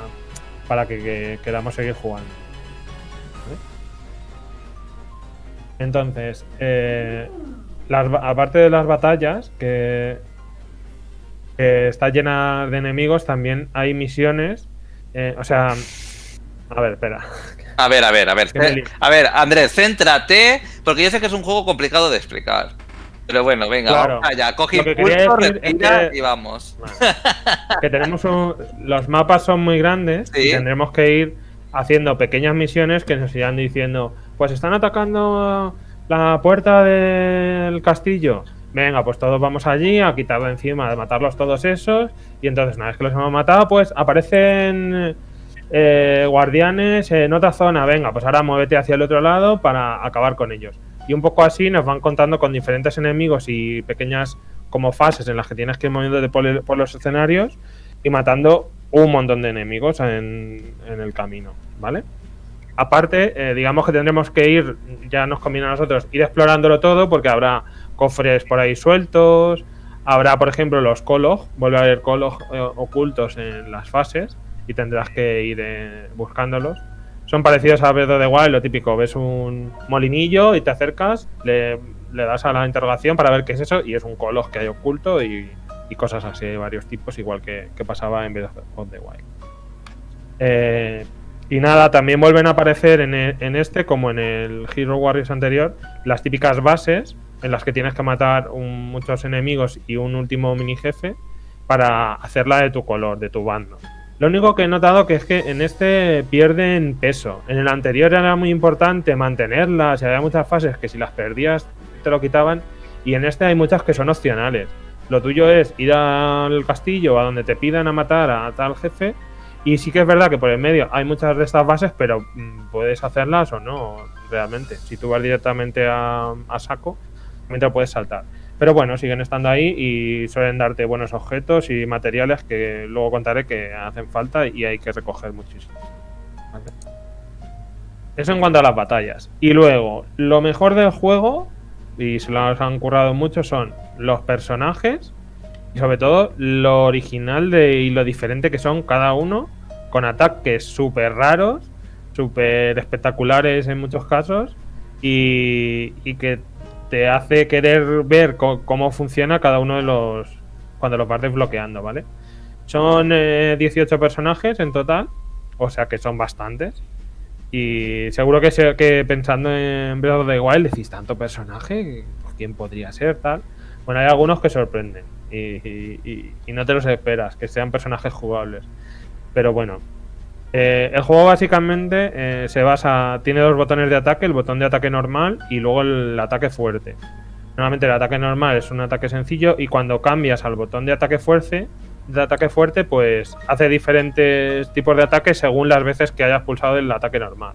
para que queramos seguir jugando. Entonces, eh, las aparte de las batallas, que, que está llena de enemigos, también hay misiones. eh, o sea, a ver, espera. A ver, a ver, a ver. Eh. A ver, Andrés, céntrate, porque yo sé que es un juego complicado de explicar. Pero bueno, venga, Claro. vamos allá. Coge impulso, respira que- y vamos. Que tenemos un- los mapas son muy grandes Sí. y tendremos que ir haciendo pequeñas misiones que nos irán diciendo, pues están atacando la puerta del castillo. Venga, pues todos vamos allí a quitarlo encima, a matarlos todos esos. Y entonces, una vez que los hemos matado, pues aparecen eh, guardianes en otra zona. Venga, pues ahora muévete hacia el otro lado para acabar con ellos. Y un poco así nos van contando con diferentes enemigos y pequeñas como fases en las que tienes que ir moviéndote por, los escenarios y matando un montón de enemigos en, en el camino, ¿vale? Aparte, eh, digamos que tendremos que ir, ya nos conviene a nosotros, ir explorándolo todo porque habrá cofres por ahí sueltos, habrá, por ejemplo, los colos, vuelve a haber colos eh, ocultos en las fases y tendrás que ir eh, buscándolos. Son parecidos a Breath of the Wild, lo típico, ves un molinillo y te acercas, le, das a la interrogación para ver qué es eso y es un colos que hay oculto y, cosas así de varios tipos, igual que, pasaba en Breath of the Wild. Y nada, también vuelven a aparecer en, e- en este, como en el Hero Warriors anterior, las típicas bases en las que tienes que matar muchos enemigos y un último mini jefe para hacerla de tu color, de tu bando. Lo único que he notado que es que en este pierden peso. En el anterior era muy importante mantenerlas, y había muchas fases que si las perdías te lo quitaban, y en este hay muchas que son opcionales. Lo tuyo es ir al castillo a donde te pidan a matar a tal jefe y sí que es verdad que por el medio hay muchas de estas bases, pero mm, puedes hacerlas o no, realmente. Si tú vas directamente a, a saco, lo puedes saltar. Pero bueno, siguen estando ahí y suelen darte buenos objetos y materiales que luego contaré que hacen falta y hay que recoger muchísimo. Eso en cuanto a las batallas. Y luego, lo mejor del juego, y se lo han currado mucho, son los personajes y sobre todo lo original de, y lo diferente que son cada uno, con ataques súper raros, súper espectaculares en muchos casos, y, que te hace querer ver cómo funciona cada uno de los. cuando los vas desbloqueando, ¿vale? Son eh, 18 personajes en total, o sea que son bastantes. Y seguro que, que pensando en Breath of the Wild decís, ¿tanto personaje? ¿Quién podría ser tal? Bueno, hay algunos que sorprenden y no te los esperas, que sean personajes jugables. Pero bueno, eh, el juego básicamente eh, se basa, tiene dos botones de ataque, el botón de ataque normal y luego el ataque fuerte. Normalmente el ataque normal es un ataque sencillo y cuando cambias al botón de ataque fuerte, de ataque fuerte, pues hace diferentes tipos de ataques según las veces que hayas pulsado el ataque normal.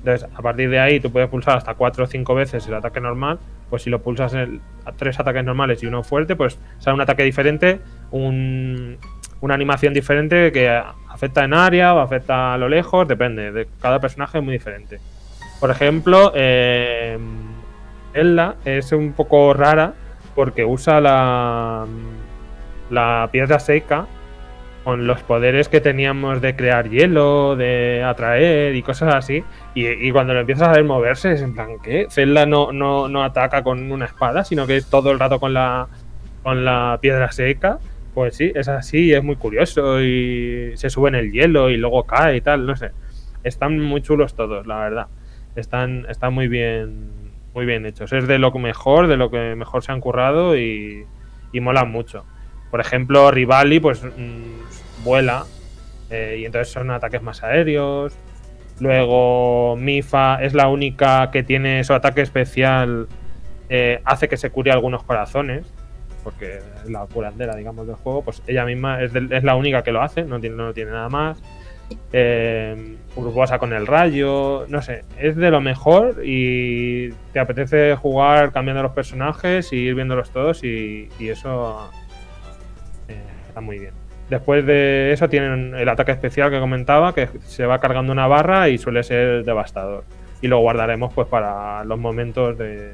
Entonces, a partir de ahí tú puedes pulsar hasta 4 o 5 veces el ataque normal. Pues si lo pulsas en a tres ataques normales y uno fuerte, pues sale un ataque diferente, un- una animación diferente que afecta en área o afecta a lo lejos, depende. De cada personaje es muy diferente. Por ejemplo, eh, es un poco rara porque usa la, la piedra seca con los poderes que teníamos de crear hielo, de atraer y cosas así. Y, cuando lo empiezas a ver moverse, es en plan, ¿qué? Zelda no, no, no ataca con una espada, sino que es todo el rato con la, con la piedra seca. Pues sí, es así, es muy curioso. Y se sube en el hielo y luego cae y tal, no sé. Están muy chulos todos, la verdad. Están, están muy bien muy bien hechos. Es de lo mejor, de lo que mejor se han currado y, y molan mucho. Por ejemplo, Rivali, pues mm, vuela eh, y entonces son ataques más aéreos. Luego, Mifa es la única que tiene su ataque especial, eh, hace que se cure algunos corazones, porque es la curandera, digamos, del juego. Pues ella misma es, del- es la única que lo hace, no tiene, no tiene nada más. Eh, Urbosa con el rayo, no sé, es de lo mejor y te apetece jugar cambiando los personajes y ir viéndolos todos y, y eso eh, está muy bien. Después de eso tienen el ataque especial que comentaba, que se va cargando una barra y suele ser devastador. Y lo guardaremos pues para los momentos de,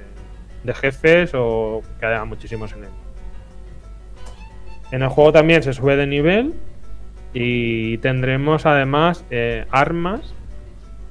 de jefes o que haya muchísimos enemigos. En el juego también se sube de nivel y tendremos además eh, armas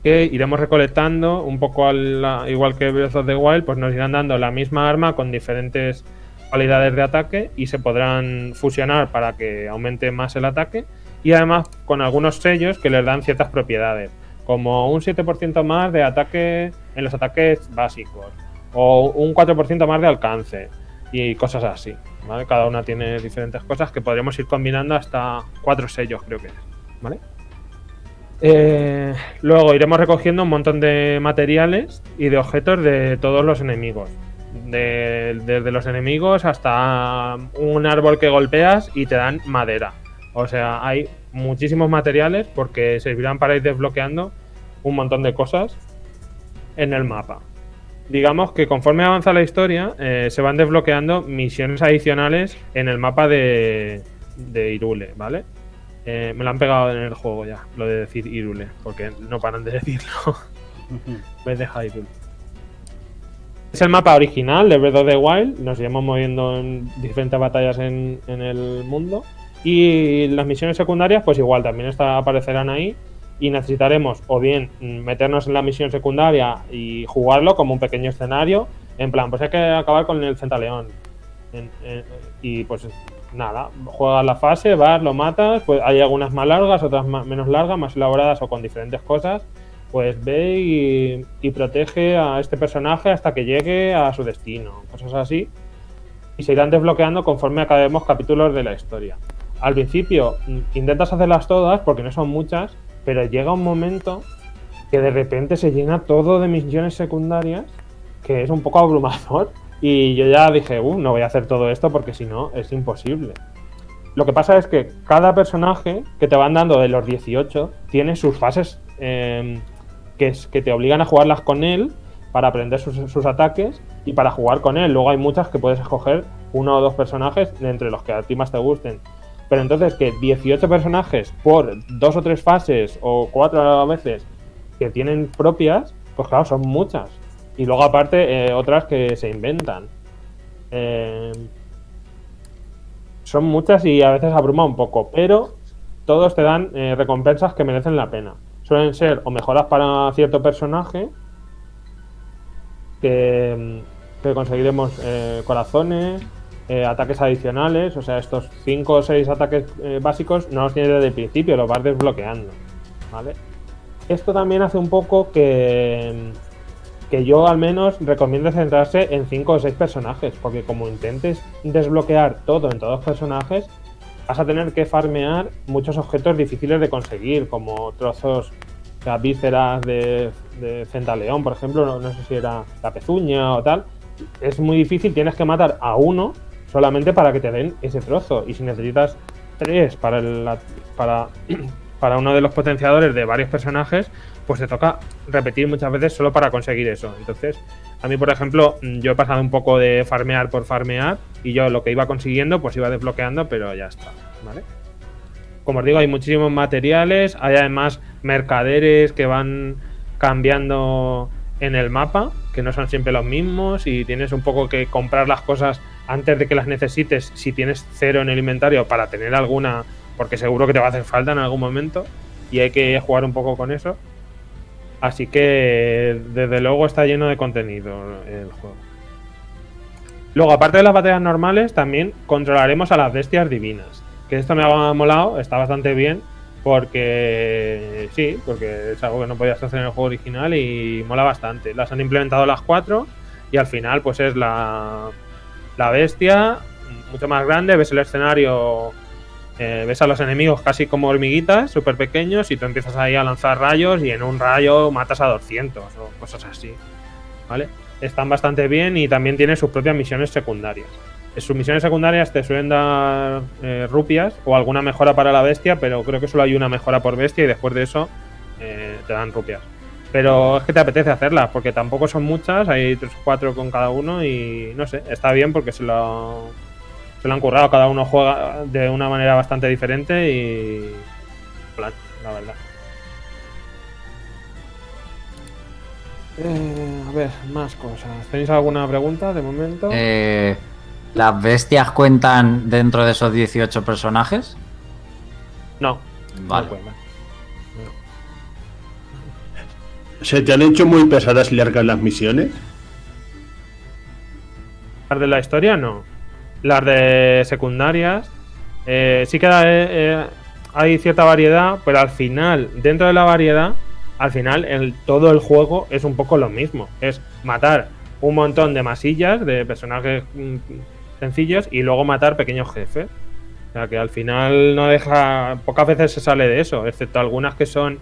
que iremos recolectando un poco igual que Breath of the Wild, pues nos irán dando la misma arma con diferentes cualidades de ataque y se podrán fusionar para que aumente más el ataque y además con algunos sellos que les dan ciertas propiedades, como un 7% más de ataque en los ataques básicos o un 4% más de alcance y cosas así. Cada una tiene diferentes cosas que podremos ir combinando hasta cuatro sellos, creo que es. ¿Vale? Eh, luego iremos recogiendo un montón de materiales y de objetos de todos los enemigos. De- desde los enemigos hasta un árbol que golpeas y te dan madera. O sea, hay muchísimos materiales porque servirán para ir desbloqueando un montón de cosas en el mapa. Digamos que conforme avanza la historia, eh, se van desbloqueando misiones adicionales en el mapa de, de Irule, ¿vale? Eh, me lo han pegado en el juego ya, lo de decir Irule, porque no paran de decirlo. Vez de Hyrule. Es el mapa original de Breath of the Wild. Nos iremos moviendo en diferentes batallas en, en el mundo. Y las misiones secundarias, pues igual, también está- aparecerán ahí. Y necesitaremos o bien mm, meternos en la misión secundaria y jugarlo como un pequeño escenario. En plan, pues hay que acabar con el Centaleón. En- y pues nada, juegas la fase, vas, lo matas. Pues hay algunas más largas, otras más- menos largas, más elaboradas o con diferentes cosas pues ve y, y protege a este personaje hasta que llegue a su destino, cosas así. Y se irán desbloqueando conforme acabemos capítulos de la historia. Al principio mm, intentas hacerlas todas porque no son muchas, pero llega un momento que de repente se llena todo de misiones secundarias, que es un poco abrumador. Y yo ya dije, uh, no voy a hacer todo esto porque si no es imposible. Lo que pasa es que cada personaje que te van dando de los 18 tiene sus fases eh, que, es, que te obligan a jugarlas con él para aprender sus, sus ataques y para jugar con él. Luego hay muchas que puedes escoger uno o dos personajes entre los que a ti más te gusten. Pero entonces que 18 personajes por dos o tres fases o cuatro a veces que tienen propias, pues claro, son muchas. Y luego aparte eh, otras que se inventan. Eh, son muchas y a veces abruma un poco, pero todos te dan eh, recompensas que merecen la pena. Suelen ser o mejoras para cierto personaje, que, mm, que conseguiremos corazones, eh, ataques adicionales, o sea, estos 5 o 6 ataques eh, básicos no los tienes desde el principio, los vas desbloqueando, ¿vale? Esto también hace un poco que, que yo al menos recomiendo centrarse en 5 o 6 personajes, porque como intentes desbloquear todo en todos los personajes, vas a tener que farmear muchos objetos difíciles de conseguir, como trozos, o sea, vísceras de, de Centaleón, por ejemplo, no, no sé si era la pezuña o tal. Es muy difícil, tienes que matar a uno solamente para que te den ese trozo. Y si necesitas tres para, el- para, para uno de los potenciadores de varios personajes, pues te toca repetir muchas veces solo para conseguir eso. Entonces, a mí, por ejemplo, mm, yo he pasado un poco de farmear por farmear y yo lo que iba consiguiendo, pues iba desbloqueando, pero ya está, ¿vale? Como os digo, hay muchísimos materiales, hay además mercaderes que van cambiando en el mapa, que no son siempre los mismos, y tienes un poco que comprar las cosas antes de que las necesites, si tienes cero en el inventario, para tener alguna, porque seguro que te va a hacer falta en algún momento, y hay que jugar un poco con eso. Así que desde luego está lleno de contenido el juego. Luego, aparte de las batallas normales, también controlaremos a las bestias divinas. Que esto me ha molado, está bastante bien. Porque sí, porque es algo que no podías hacer en el juego original y mola bastante. Las han implementado las cuatro y al final pues es la, la bestia mucho más grande, ves el escenario, eh, ves a los enemigos casi como hormiguitas, súper pequeños y tú empiezas ahí a lanzar rayos y en un rayo matas a 200 o cosas así. ¿Vale? Están bastante bien y también tiene sus propias misiones secundarias. Sus misiones secundarias te suelen dar eh, rupias o alguna mejora para la bestia, pero creo que solo hay una mejora por bestia y después de eso eh, te dan rupias. Pero es que te apetece hacerlas, porque tampoco son muchas, hay 3 o 4 con cada uno y no sé, está bien porque se lo, se lo han currado, cada uno juega de una manera bastante diferente y... plan, la verdad. Eh, a ver, más cosas. ¿Tenéis alguna pregunta de momento? Eh, ¿Las bestias cuentan dentro de esos 18 personajes? no. Vale. no ¿Se te han hecho muy pesadas y largas las misiones? Las de la historia no. Las de secundarias eh, sí que eh, eh, hay cierta variedad, pero al final, dentro de la variedad, al final todo el juego es un poco lo mismo. Es matar un montón de masillas de personajes mm, sencillos y luego matar pequeños jefes. O sea que al final no deja. Pocas veces se sale de eso, excepto algunas que son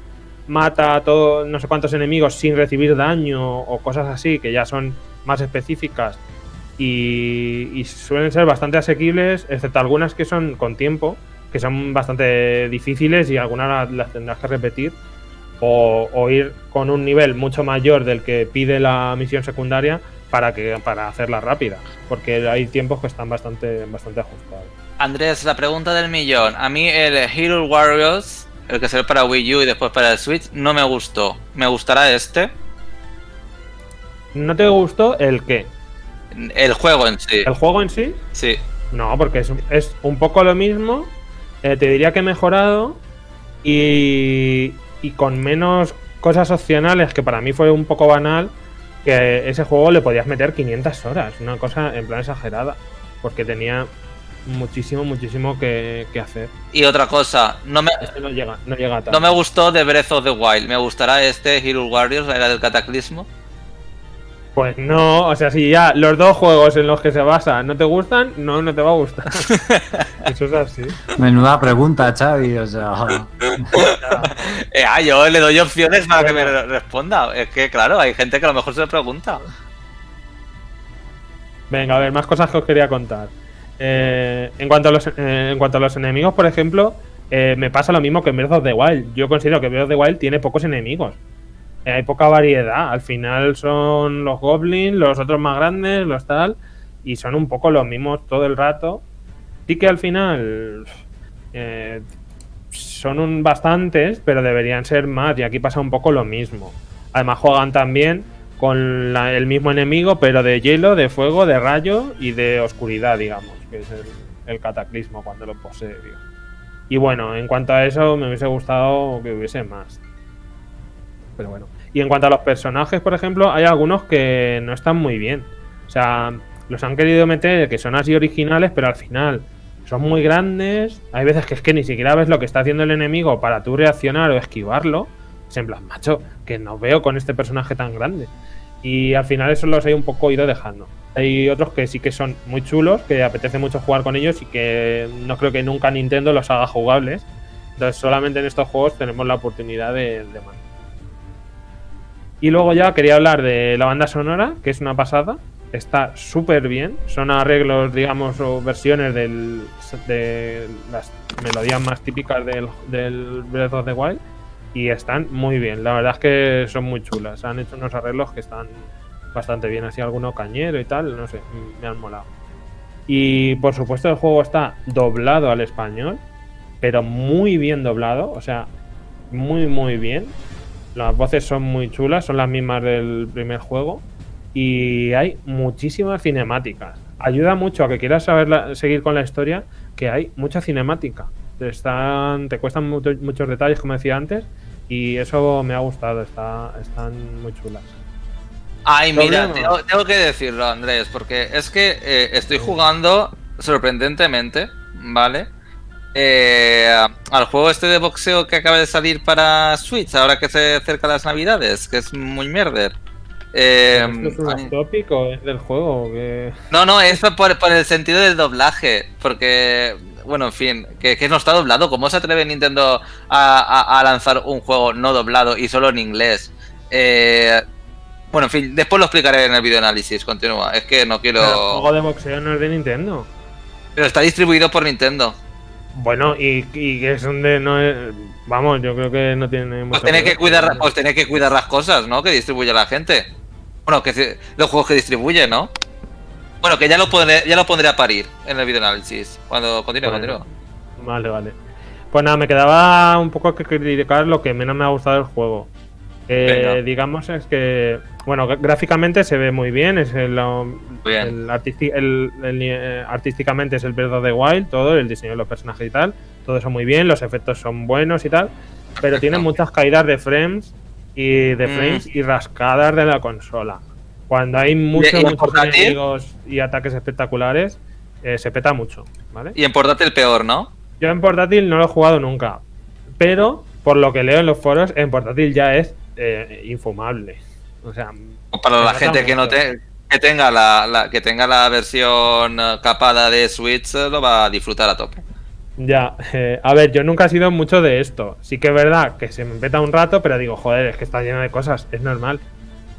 mata a todo, no sé cuántos enemigos sin recibir daño o cosas así, que ya son más específicas y, suelen ser bastante asequibles, excepto algunas que son con tiempo, que son bastante difíciles y algunas las, las tendrás que repetir. O, o ir con un nivel mucho mayor del que pide la misión secundaria para que para hacerla rápida. Porque hay tiempos que están bastante, bastante ajustados. Andrés, la pregunta del millón. A mí el Hero Warriors, el que salió para Wii U y después para el Switch, no me gustó. ¿Me gustará este? ¿No te gustó el qué? El juego en sí. ¿El juego en sí? Sí. No, porque es, es un poco lo mismo. eh, te diría que mejorado y, y con menos cosas opcionales, que para mí fue un poco banal, que ese juego le podías meter 500 horas, una cosa en plan exagerada, porque tenía muchísimo, muchísimo que, que hacer. Y otra cosa, no me, Este no llega, no llega no me gustó de Breath of the Wild. ¿Me gustará este Hero Warriors, la era del cataclismo? Pues no, o sea, si ya los dos juegos en los que se basa no te gustan, no, no te va a gustar. Eso es así. Menuda pregunta, Xavi. O sea, Eh, ah, yo le doy opciones para que me re- responda. Es que, claro, hay gente que a lo mejor se pregunta. Venga, a ver, más cosas que os quería contar. Eh, en, cuanto a los, eh, en cuanto a los enemigos, por ejemplo, eh, me pasa lo mismo que en Breath of the Wild. Yo considero que Breath of the Wild tiene pocos enemigos. Hay poca variedad. Al final son los goblins, los otros más grandes, los tal. Y son un poco los mismos todo el rato. Sí que al final son bastantes, pero deberían ser más. Y aquí pasa un poco lo mismo. Además juegan también con la- el mismo enemigo, pero de hielo, de fuego, de rayo y de oscuridad, digamos, que es el, cataclismo cuando lo posee. digo. Y bueno, en cuanto a eso, me hubiese gustado que hubiese más. Pero bueno. Y en cuanto a los personajes, por ejemplo, hay algunos que no están muy bien. O sea, los han querido meter que son así originales, pero al final son muy grandes. Hay veces que es que ni siquiera ves lo que está haciendo el enemigo para tú reaccionar o esquivarlo. Es en plan, macho, que no veo con este personaje tan grande. Y al final eso los he un poco ido dejando. Hay otros que sí que son muy chulos, que apetece mucho jugar con ellos y que no creo que nunca Nintendo los haga jugables. Entonces solamente en estos juegos tenemos la oportunidad de, de mantener. Y luego ya quería hablar de la banda sonora, que es una pasada. Está súper bien. Son arreglos, digamos, o versiones de las melodías más típicas del Breath of the Wild. Y están muy bien. La verdad es que son muy chulas. Han hecho unos arreglos que están bastante bien. Así alguno cañero y tal. No sé, me han molado. Y por supuesto el juego está doblado al español. Pero muy bien doblado. O sea, muy, muy bien. Las voces son muy chulas, son las mismas del primer juego. Y hay muchísimas cinemáticas. Ayuda mucho a que quieras saber seguir con la historia, que hay mucha cinemática. Te, están, te cuestan mucho- muchos detalles, como decía antes, y eso me ha gustado, está, están muy chulas. Ay, mira, tengo, tengo que decirlo, Andrés, porque es que eh, estoy jugando sorprendentemente, ¿vale? Eh, al juego este de boxeo que acaba de salir para Switch, ahora que se acerca las navidades, que es muy mierder. Eh, ¿Esto es un tópico es del juego? Que... no, no, es por, por el sentido del doblaje, porque, bueno, en fin, que, que no está doblado. ¿Cómo se atreve Nintendo a, a- a lanzar un juego no doblado y solo en inglés? Eh, bueno, en fin, después lo explicaré en el video análisis, continúa. Es que no quiero... El juego de boxeo no es de Nintendo. Pero está distribuido por Nintendo. Bueno, y, y que es donde no es... Vamos, yo creo que no tiene mucho Pues tenéis que cuidar, pues tenéis que cuidar las cosas, ¿no? Que distribuye la gente. Bueno, que los juegos que distribuye, ¿no? Bueno, que ya lo pondré, ya lo pondré a parir en el video análisis. Cuando continúe, Bueno. Vale, vale. Pues nada, me quedaba un poco que criticar lo que menos me ha gustado del juego. Eh, digamos es que, bueno, gráficamente se ve muy bien, es el, bien. el eh, artísticamente es el of the Wild, todo, el diseño de los personajes y tal, todo eso muy bien, los efectos son buenos y tal, pero tiene muchas caídas de frames y de Mm. frames y rascadas de la consola. Cuando hay muchos, y muchos enemigos y ataques espectaculares, eh, se peta mucho, ¿vale? Y en portátil peor, ¿no? Yo en portátil no lo he jugado nunca. Pero, por lo que leo en los foros, en portátil ya es eh, infumable. O sea, Para Se la gente que no te, que tenga la, la- que tenga la versión eh, capada de Switch eh, lo va a disfrutar a tope. ya. eh, a ver, yo nunca he sido mucho de esto. Sí que es verdad que se me peta un rato, pero digo, joder, es que está lleno de cosas, es normal.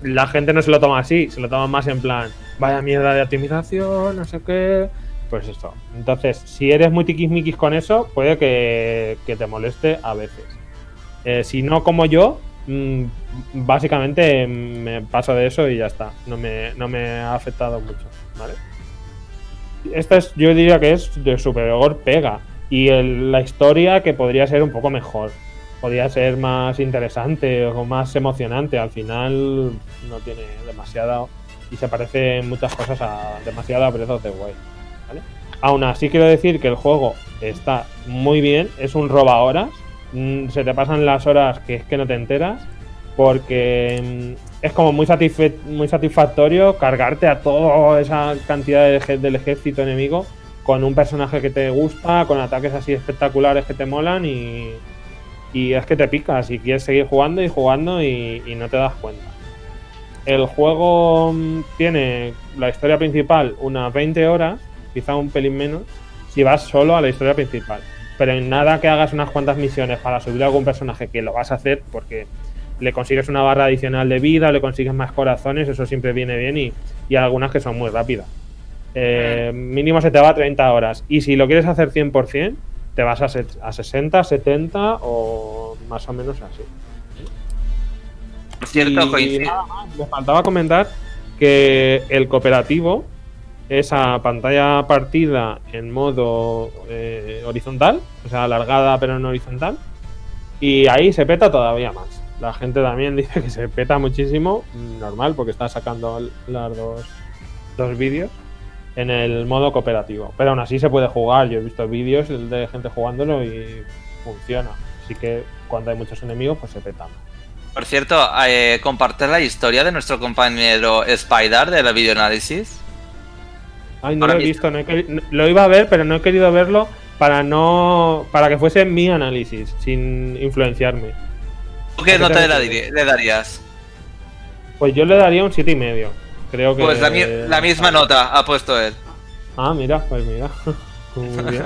La gente no se lo toma así, se lo toma más en plan, vaya mierda de optimización, no sé qué. Pues eso. Entonces, si eres muy tiquismiquis con eso, puede que, te moleste a veces. Eh, si no, como yo, mm, básicamente me paso de eso y ya está. No me, no me ha afectado mucho, ¿vale? esta es, yo diría que es de superior pega. Y el- la historia que podría ser un poco mejor. Podría ser más interesante o más emocionante. Al final no tiene demasiado. Y se parece en muchas cosas a demasiado a Breath of the Wild. ¿vale? Aún así quiero decir que el juego está muy bien. Es un roba horas. Mm, Se te pasan las horas que es que no te enteras. Porque mm, es como muy, satisfe- muy satisfactorio cargarte a toda esa cantidad de del ejército enemigo con un personaje que te gusta, con ataques así espectaculares que te molan y, y es que te picas y quieres seguir jugando y jugando y, y no te das cuenta. El juego mm, tiene la historia principal unas 20 horas, quizá un pelín menos, si vas solo a la historia principal. Pero en nada que hagas unas cuantas misiones para subir a algún personaje que lo vas a hacer porque le consigues una barra adicional de vida, le consigues más corazones, eso siempre viene bien y, y algunas que son muy rápidas. Eh, mínimo se te va a 30 horas. Y si lo quieres hacer 100%, te vas a, a 60, 70 o más o menos así. Cierto, Y nada más, me faltaba comentar que el cooperativo es a pantalla partida en modo eh, horizontal, o sea, alargada pero no horizontal. Y ahí se peta todavía más. La gente también dice que se peta muchísimo, normal, porque está sacando l- las dos, dos vídeos en el modo cooperativo. Pero aún así se puede jugar. Yo he visto vídeos de gente jugándolo y funciona. Así que cuando hay muchos enemigos, pues se peta. por cierto, eh, compartir la historia de nuestro compañero Spider de la videoanálisis. Ay, no lo he visto, no he lo iba a ver, pero no he querido verlo para no para que fuese mi análisis, sin influenciarme. ¿Tú qué ¿A qué nota le, darías? Pues yo le daría un siete y medio. Creo que. Pues la, mi- la misma nota ha puesto él. Ah, mira, pues mira. Muy bien.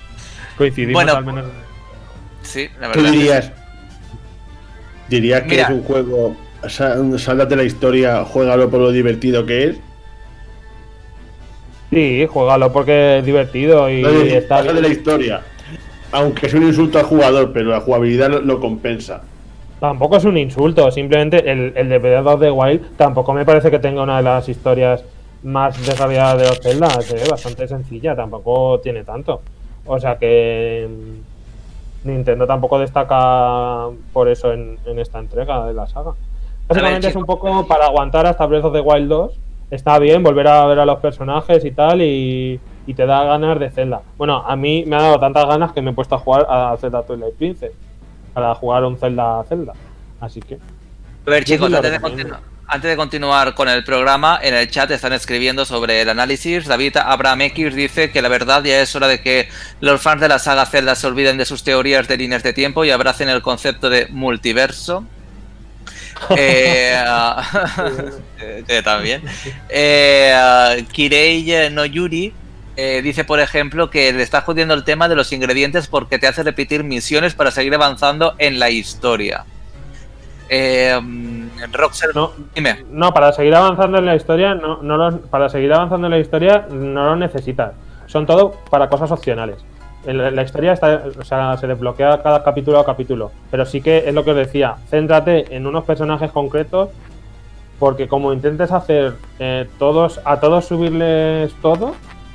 Coincidimos Bueno, al menos. Sí, la ¿Tú verdad. dirías? ¿Dirías que Mira. es un juego, sálvate la historia, juégalo por lo divertido que es? Sí, juégalo porque es divertido y No, está de la historia. Aunque es un insulto al jugador, pero la jugabilidad lo, lo compensa. Tampoco es un insulto, simplemente el, el de Breath of the Wild tampoco me parece que tenga una de las historias más desarrolladas de los Zelda, es bastante sencilla, tampoco tiene tanto. O sea que mm, Nintendo tampoco destaca por eso en, en esta entrega de la saga. Básicamente es un poco para aguantar hasta Breath of the Wild 2. Está bien volver a ver a los personajes y tal y, y te da ganas de Zelda. Bueno, a mí me ha dado tantas ganas que me he puesto a jugar a Zelda Twilight Princess para jugar un Zelda a Zelda. Así que A ver, chicos, antes de, recomiendo. continu- antes de continuar con el programa, en el chat están escribiendo sobre el análisis. David Abraham X dice que la verdad ya es hora de que los fans de la saga Zelda se olviden de sus teorías de líneas de tiempo y abracen el concepto de multiverso. Eh, eh, que también. Eh, Kirei no Yuri eh, dice, por ejemplo, que le está jodiendo el tema de los ingredientes porque te hace repetir misiones para seguir avanzando en la historia. Eh, Roxer, no, dime. no, para seguir avanzando en la historia, no, no lo- para seguir avanzando en la historia no lo necesitas. Son todo para cosas opcionales. La, la historia está, o sea, se desbloquea cada capítulo a capítulo. Pero sí que es lo que os decía, céntrate en unos personajes concretos, porque como intentes hacer eh, todos, a todos subirles todo,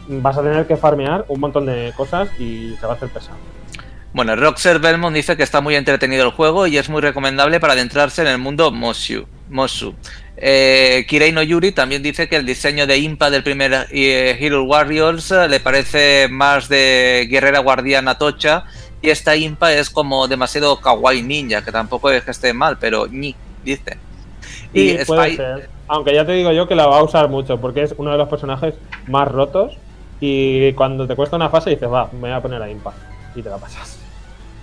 vas a tener que farmear un montón de cosas y te va a hacer pesado. Bueno, Roxer Belmont dice que está muy entretenido el juego y es muy recomendable para adentrarse en el mundo Mosu. Mosu. Eh, Kirei no Yuri también dice que el diseño de Impa del primer eh, Hero Warriors eh, le parece más de guerrera guardiana tocha y esta Impa es como demasiado kawaii ninja, que tampoco es que esté mal, pero ni, dice. Y puede Spy- ser. Aunque ya te digo yo que la va a usar mucho, porque es uno de los personajes más rotos. Y cuando te cuesta una fase dices, va, me voy a poner a Impa. Y te la pasas.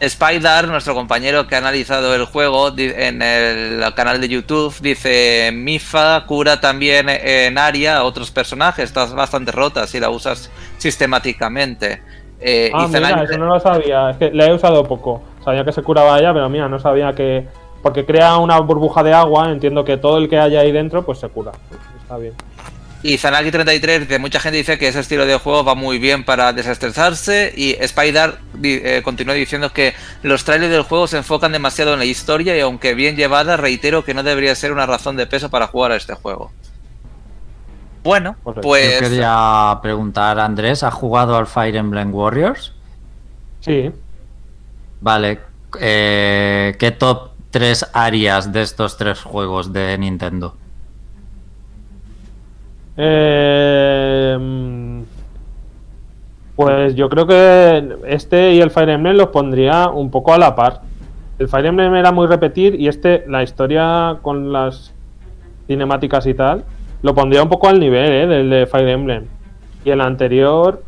Spydar, nuestro compañero que ha analizado el juego en el canal de YouTube, dice Mifa cura también en área a otros personajes, estás bastante rota si la usas sistemáticamente. Eh, Ah, mira, eso no lo sabía. Es que la he usado poco. Sabía que se curaba ella, pero mira, no sabía que. Porque crea una burbuja de agua, entiendo que todo el que haya ahí dentro, pues se cura. Está bien. Y Zanaki33 dice, mucha gente dice que ese estilo de juego va muy bien para desestresarse y Spider eh, continúa diciendo que los trailers del juego se enfocan demasiado en la historia y aunque bien llevada, reitero que no debería ser una razón de peso para jugar a este juego. Bueno, pues. Yo quería preguntar, Andrés, ¿has jugado al Fire Emblem Warriors? Sí. Vale. eh, ¿Qué top 3 harías de estos tres juegos de Nintendo? Eh, pues yo creo que este y el Fire Emblem los pondría un poco a la par. El Fire Emblem era muy repetir y este, la historia con las cinemáticas y tal, lo pondría un poco al nivel ¿eh? del de Fire Emblem. Y el anterior,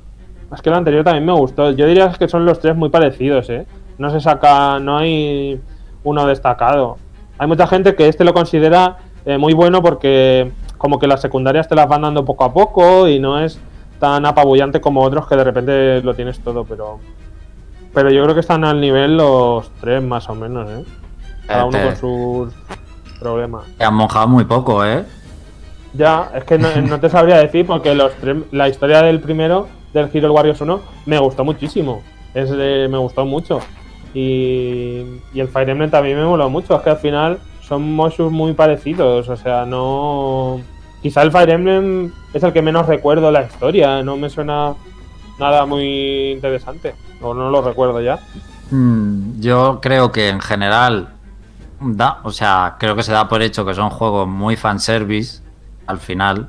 es que el anterior también me gustó. Yo diría que son los tres muy parecidos, ¿eh? No se saca, no hay uno destacado. Hay mucha gente que este lo considera eh, muy bueno porque como que las secundarias te las van dando poco a poco y no es tan apabullante como otros que de repente lo tienes todo, pero pero yo creo que están al nivel los tres más o menos, ¿eh? Cada uno con sus problemas. te han mojado muy poco, ¿eh? Ya, es que no, no te sabría decir porque los tres, la historia del primero, del Hero Warriors 1, me gustó muchísimo. Es de- me gustó mucho. Y, y el Fire Emblem también me moló mucho. Es que al final son moshus muy parecidos. O sea, no. Quizá el Fire Emblem es el que menos recuerdo la historia. No me suena nada muy interesante. O no lo recuerdo ya. Mm, yo creo que en general da, o sea, creo que se da por hecho que son juegos muy fanservice al final,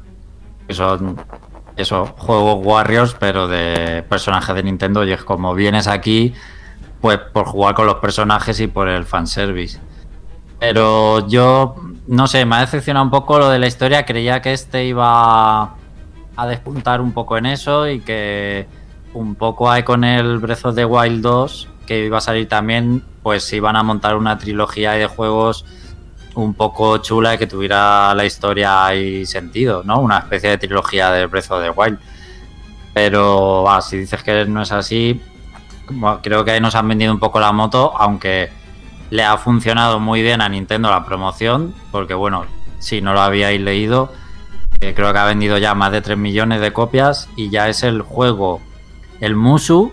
que son eso, juegos Warriors, pero de personajes de Nintendo y es como vienes aquí pues por jugar con los personajes y por el fanservice. Pero yo no sé, me ha decepcionado un poco lo de la historia, creía que este iba a despuntar un poco en eso y que un poco hay con el Breath of the Wild 2 que iba a salir también, pues iban a montar una trilogía de juegos un poco chula y que tuviera la historia y sentido, ¿no? Una especie de trilogía de Breath of the Wild. Pero si dices que no es así, creo que ahí nos han vendido un poco la moto, aunque le ha funcionado muy bien a Nintendo la promoción, porque bueno, si no lo habíais leído, eh, creo que ha vendido ya más de 3 millones de copias y ya es el juego, el Musu,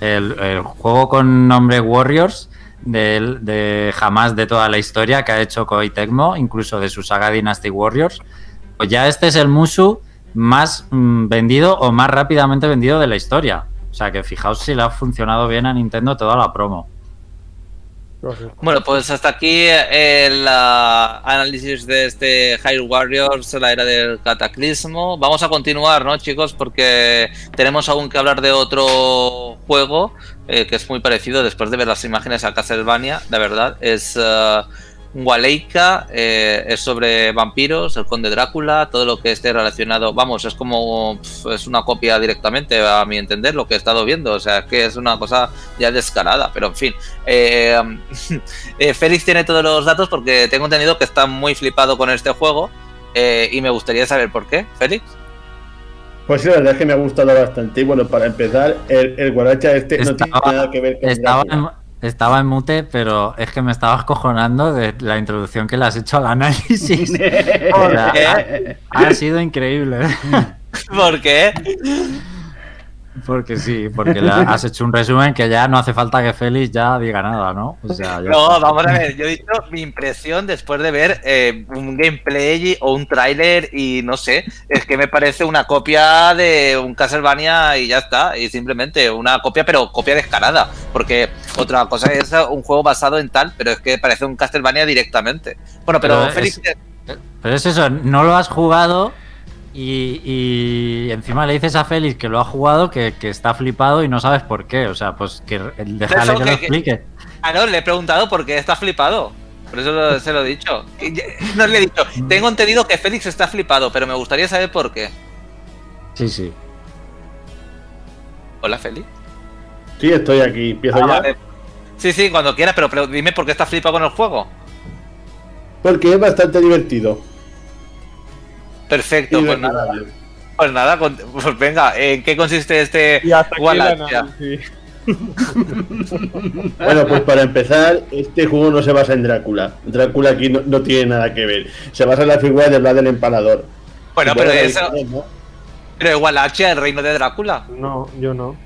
el, juego con nombre Warriors del- de, jamás de toda la historia que ha hecho Koei Tecmo, incluso de su saga Dynasty Warriors. Pues ya este es el Musu más mm, vendido o más rápidamente vendido de la historia. O sea que fijaos si le ha funcionado bien a Nintendo toda la promo. Bueno, pues hasta aquí el ah, análisis de este Hyrule Warriors, la era del cataclismo. Vamos a continuar, ¿no, chicos? Porque tenemos aún que hablar de otro juego eh, que es muy parecido después de ver las imágenes a Castlevania, la verdad. Es ah, Waleika, eh, es sobre vampiros, el conde Drácula, todo lo que esté relacionado. Vamos, es como. es una copia directamente, a mi entender, lo que he estado viendo. O sea, que es una cosa ya descarada, pero en fin. Eh, eh, Félix tiene todos los datos porque tengo entendido que está muy flipado con este juego eh, y me gustaría saber por qué. Félix. Pues sí, la verdad es que me ha gustado bastante. Y bueno, para empezar, el, el guaracha este no tiene nada que ver con Estaba estaba en mute, pero es que me estaba cojonando de la introducción que le has hecho al análisis. O sea, ha, ha sido increíble. ¿Por qué? Porque sí, porque has hecho un resumen que ya no hace falta que Félix ya diga nada, ¿no? O sea, ya No, está. vamos a ver, yo he dicho mi impresión después de ver eh, un gameplay o un tráiler y no sé, es que me parece una copia de un Castlevania y ya está, y simplemente una copia, pero copia descarada, porque otra cosa es un juego basado en tal, pero es que parece un Castlevania directamente. Bueno, pero, Pero Félix, es- Pero es eso, no lo has jugado y, y encima le dices a Félix que lo ha jugado, que, que está flipado y no sabes por qué. O sea, pues que déjale que lo que- explique. Ah, no, le he preguntado por qué está flipado. Por eso lo- se lo he dicho. No le he dicho. Tengo entendido que Félix está flipado, pero me gustaría saber por qué. Sí, sí. Hola, Félix. Sí, estoy aquí. Empiezo Ah, ya. vale. Sí, sí, cuando quieras, pero, pero dime por qué está flipado con el juego. Porque es bastante divertido. Perfecto, pues nada. Divertido. Pues nada, pues venga, ¿en qué consiste este Wallachia? Bueno, pues para empezar, este juego no se basa en Drácula. Drácula aquí no, no tiene nada que ver. Se basa en la figura de Vlad el Empalador. Bueno, pero eso, ¿no? pero H, el reino de Drácula. No, yo no.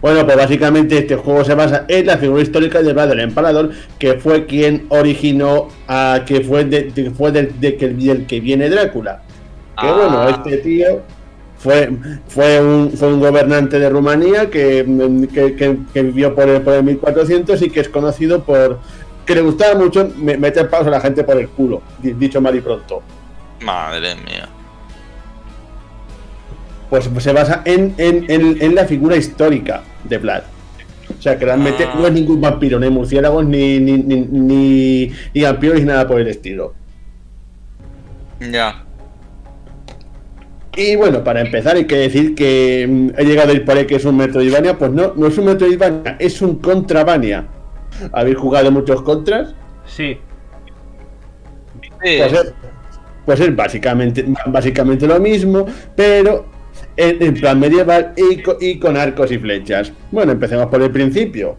Bueno, pues básicamente este juego se basa en la figura histórica de Vlad el Empalador, que fue quien originó a que fue, de, de- fue del, de que- del que viene Drácula. Que Ah. bueno, este tío fue, fue, un, fue un gobernante de Rumanía que, que, que- que vivió por el, por el 1400 y que es conocido por que le gustaba mucho me- meter palos a la gente por el culo, di- dicho mal y pronto. Madre mía. Pues se basa en, en, en, en la figura histórica de Vlad. O sea, que realmente Ah. no es ningún vampiro, ni murciélagos, ni, ni, ni, ni, ni vampiros, ni nada por el estilo. Ya. Y bueno, para empezar hay que decir que mm, he llegado a ir por ahí que es un Metroidvania, pues no, no es un Metroidvania, es un Contravania. ¿Habéis jugado muchos contras? Sí. Sí. Pues es, pues es básicamente, básicamente lo mismo, pero en, en plan medieval y, co- y con arcos y flechas. Bueno, empecemos por el principio.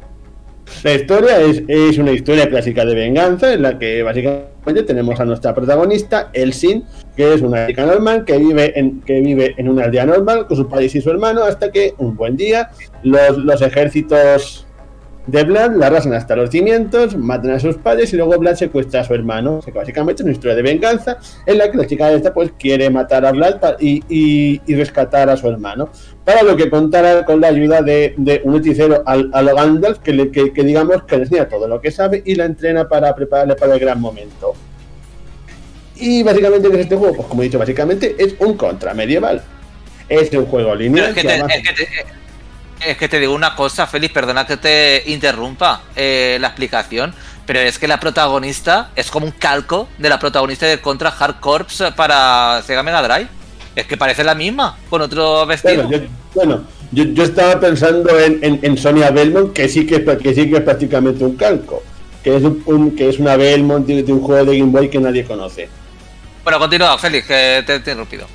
La historia es, una historia clásica de venganza en la que básicamente tenemos a nuestra protagonista, Elsin, que es una chica normal que vive en, que vive en una aldea normal con su padre y su hermano hasta que un buen día los ejércitos de Vlad la arrasan hasta los cimientos, matan a sus padres y luego Vlad secuestra a su hermano. O sea que básicamente es una historia de venganza en la que la chica esta pues quiere matar a Vlad y, y- y rescatar a su hermano. Para lo que contará con la ayuda de, de un hechicero al, a lo Gandalf que, le- que- que digamos que le enseña todo lo que sabe y la entrena para prepararle para el gran momento. Y básicamente ¿qué es este juego? Pues como he dicho, básicamente es un contra medieval. Es un juego lineal. es que, que te, avanza- es, que te, es que te digo una cosa, Félix, perdona que te interrumpa eh, la explicación, pero es que la protagonista es como un calco de la protagonista de Contra Hard Corps para Sega Mega Drive. Es que parece la misma, con otro vestido. Bueno, yo, bueno, yo, yo estaba pensando en, en, en Sonia Belmont, que sí que, es, que sí que es prácticamente un calco. Que es, un, un- que es una Belmont de, de un juego de Game Boy que nadie conoce. Bueno, continúa, Félix, que te, te he interrumpido.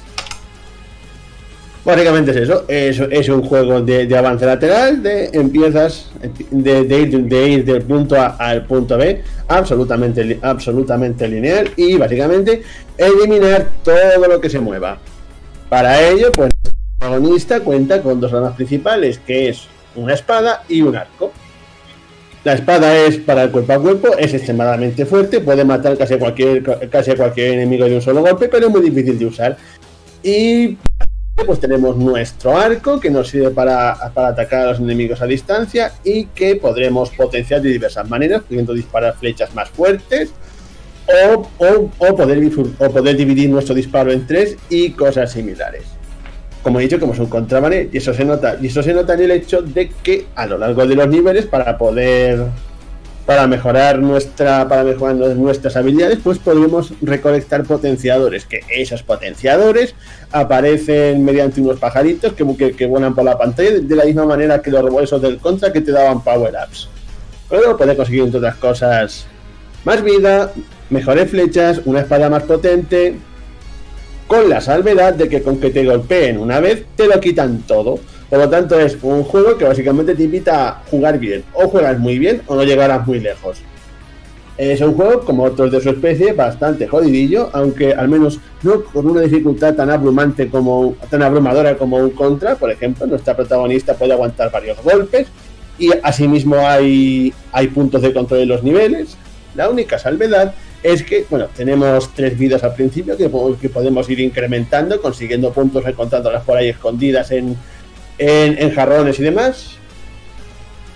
Básicamente es eso, es, un juego de, avance lateral, de empiezas de, ir, de ir del punto A al punto B, absolutamente, absolutamente lineal y básicamente eliminar todo lo que se mueva. Para ello, pues el protagonista cuenta con dos armas principales, que es una espada y un arco. La espada es para el cuerpo a cuerpo, es extremadamente fuerte, puede matar casi cualquier, casi cualquier enemigo de un solo golpe, pero es muy difícil de usar. Y pues tenemos nuestro arco que nos sirve para, para atacar a los enemigos a distancia y que podremos potenciar de diversas maneras, pudiendo disparar flechas más fuertes o, o- poder, o poder dividir nuestro disparo en tres y cosas similares. Como he dicho, como es un contrabane, y eso se nota, y eso se nota en el hecho de que a lo largo de los niveles, para poder para mejorar nuestra para mejorar nuestras habilidades pues podremos recolectar potenciadores que esos potenciadores aparecen mediante unos pajaritos que, vuelan por la pantalla de, la misma manera que los rebolsos del contra que te daban power ups. Pero puedes conseguir entre otras cosas más vida mejores flechas una espada más potente con la salvedad de que con que te golpeen una vez te lo quitan todo por lo tanto, es un juego que básicamente te invita a jugar bien. O juegas muy bien o no llegarás muy lejos. Es un juego, como otros de su especie, bastante jodidillo, aunque al menos no con una dificultad tan abrumante como tan abrumadora como un contra. Por ejemplo, nuestra protagonista puede aguantar varios golpes y asimismo hay, hay puntos de control en los niveles. La única salvedad es que, bueno, tenemos tres vidas al principio que, que podemos ir incrementando, consiguiendo puntos, encontrándolas por ahí escondidas en, en, jarrones y demás.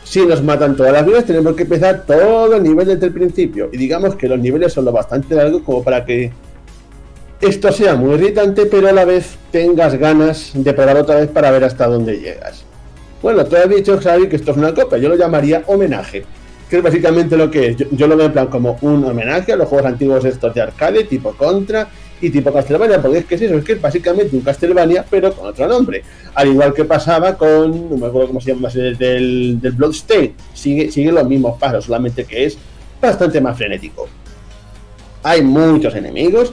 Si nos matan todas las vidas, tenemos que empezar todo el nivel desde el principio. Y digamos que los niveles son lo bastante largos como para que esto sea muy irritante, pero a la vez tengas ganas de probar otra vez para ver hasta dónde llegas. Bueno, tú has dicho, Xavi, que esto es una copia. Yo lo llamaría homenaje. Que es básicamente lo que es. Yo lo veo en plan como un homenaje a los juegos antiguos estos de arcade, tipo Contra y tipo Castlevania, porque es que es eso, es que es básicamente un Castlevania, pero con otro nombre. Al igual que pasaba con, no me acuerdo cómo se llama, el del, del Bloodstain. Sigue, sigue los mismos pasos, solamente que es bastante más frenético. Hay muchos enemigos.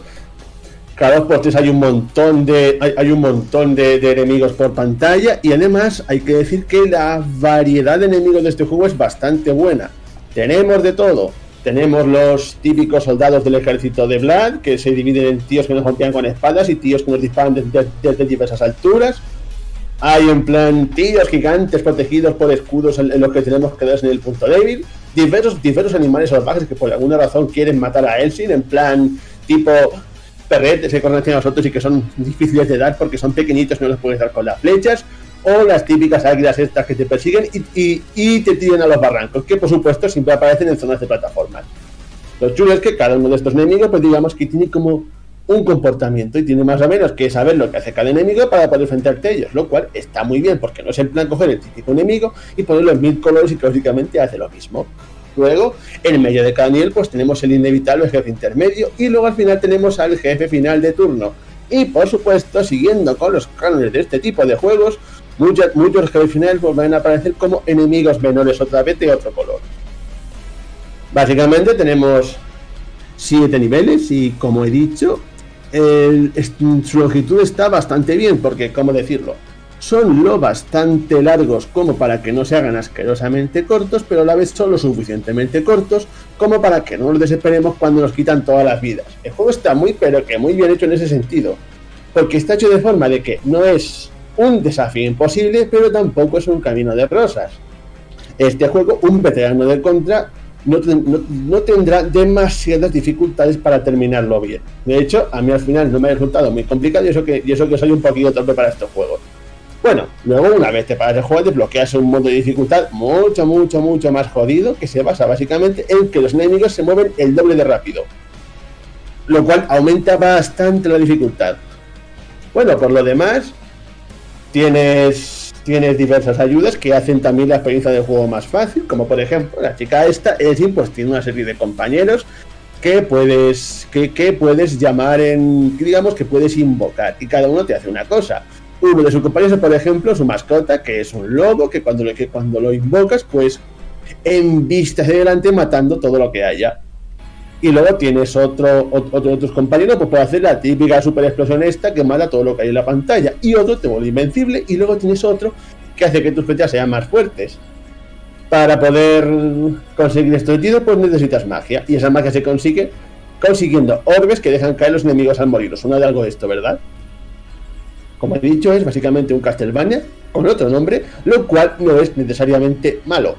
Cada dos por tres hay un montón de. hay, un montón de enemigos por pantalla. Y además hay que decir que la variedad de enemigos de este juego es bastante buena. Tenemos de todo. Tenemos los típicos soldados del ejército de Vlad, que se dividen en tíos que nos golpean con espadas y tíos que nos disparan desde, diversas alturas. Hay en plan tíos gigantes protegidos por escudos en, los que tenemos que darse en el punto débil. Diversos, diversos animales salvajes que por alguna razón quieren matar a Elsin, en plan tipo perretes que corren hacia nosotros y que son difíciles de dar porque son pequeñitos, no los puedes dar con las flechas, o las típicas águilas estas que te persiguen y, te tiran a los barrancos, que por supuesto siempre aparecen en zonas de plataformas. Lo chulo es que cada uno de estos enemigos, pues digamos que tiene como un comportamiento y tiene más o menos que saber lo que hace cada enemigo para poder enfrentarte a ellos, lo cual está muy bien porque no es en plan coger el típico enemigo y ponerlo en mil colores y que básicamente hace lo mismo. Luego, en medio de cada nivel, pues tenemos el inevitable jefe intermedio y luego al final tenemos al jefe final de turno. Y por supuesto, siguiendo con los cánones de este tipo de juegos, muchos, muchos jefes finales pues, van a aparecer como enemigos menores otra vez de otro color. Básicamente tenemos siete niveles y como he dicho, su longitud está bastante bien porque, ¿cómo decirlo? Son lo bastante largos como para que no se hagan asquerosamente cortos, pero a la vez son lo suficientemente cortos como para que no nos desesperemos cuando nos quitan todas las vidas. El juego está muy, pero que muy bien hecho en ese sentido, porque está hecho de forma de que no es un desafío imposible, pero tampoco es un camino de rosas. Este juego, un veterano de contra, no, no- no tendrá demasiadas dificultades para terminarlo bien. De hecho, a mí al final no me ha resultado muy complicado y eso que, y eso que soy un poquito torpe para estos juegos. Bueno, luego una vez te paras el juego desbloqueas un modo de dificultad mucho, mucho, mucho más jodido que se basa básicamente en que los enemigos se mueven el doble de rápido. Lo cual aumenta bastante la dificultad. Bueno, por lo demás, tienes, tienes diversas ayudas que hacen también la experiencia del juego más fácil, como por ejemplo la chica esta, Ezin, pues tiene una serie de compañeros que puedes, que, que puedes llamar en, digamos que puedes invocar y cada uno te hace una cosa. Uno de sus compañeros, por ejemplo, su mascota, que es un lobo, que cuando, que cuando lo invocas, pues en vista hacia adelante matando todo lo que haya. Y luego tienes otro, ot- otro tus compañeros, pues puede hacer la típica super explosión esta que mata todo lo que hay en la pantalla. Y otro te vuelve invencible. Y luego tienes otro que hace que tus flechas sean más fuertes. Para poder conseguir esto de tiro, pues necesitas magia. Y esa magia se consigue consiguiendo orbes que dejan caer los enemigos al morir. Os suena de algo esto, ¿verdad? Como he dicho, es básicamente un Castlevania con otro nombre, lo cual no es necesariamente malo.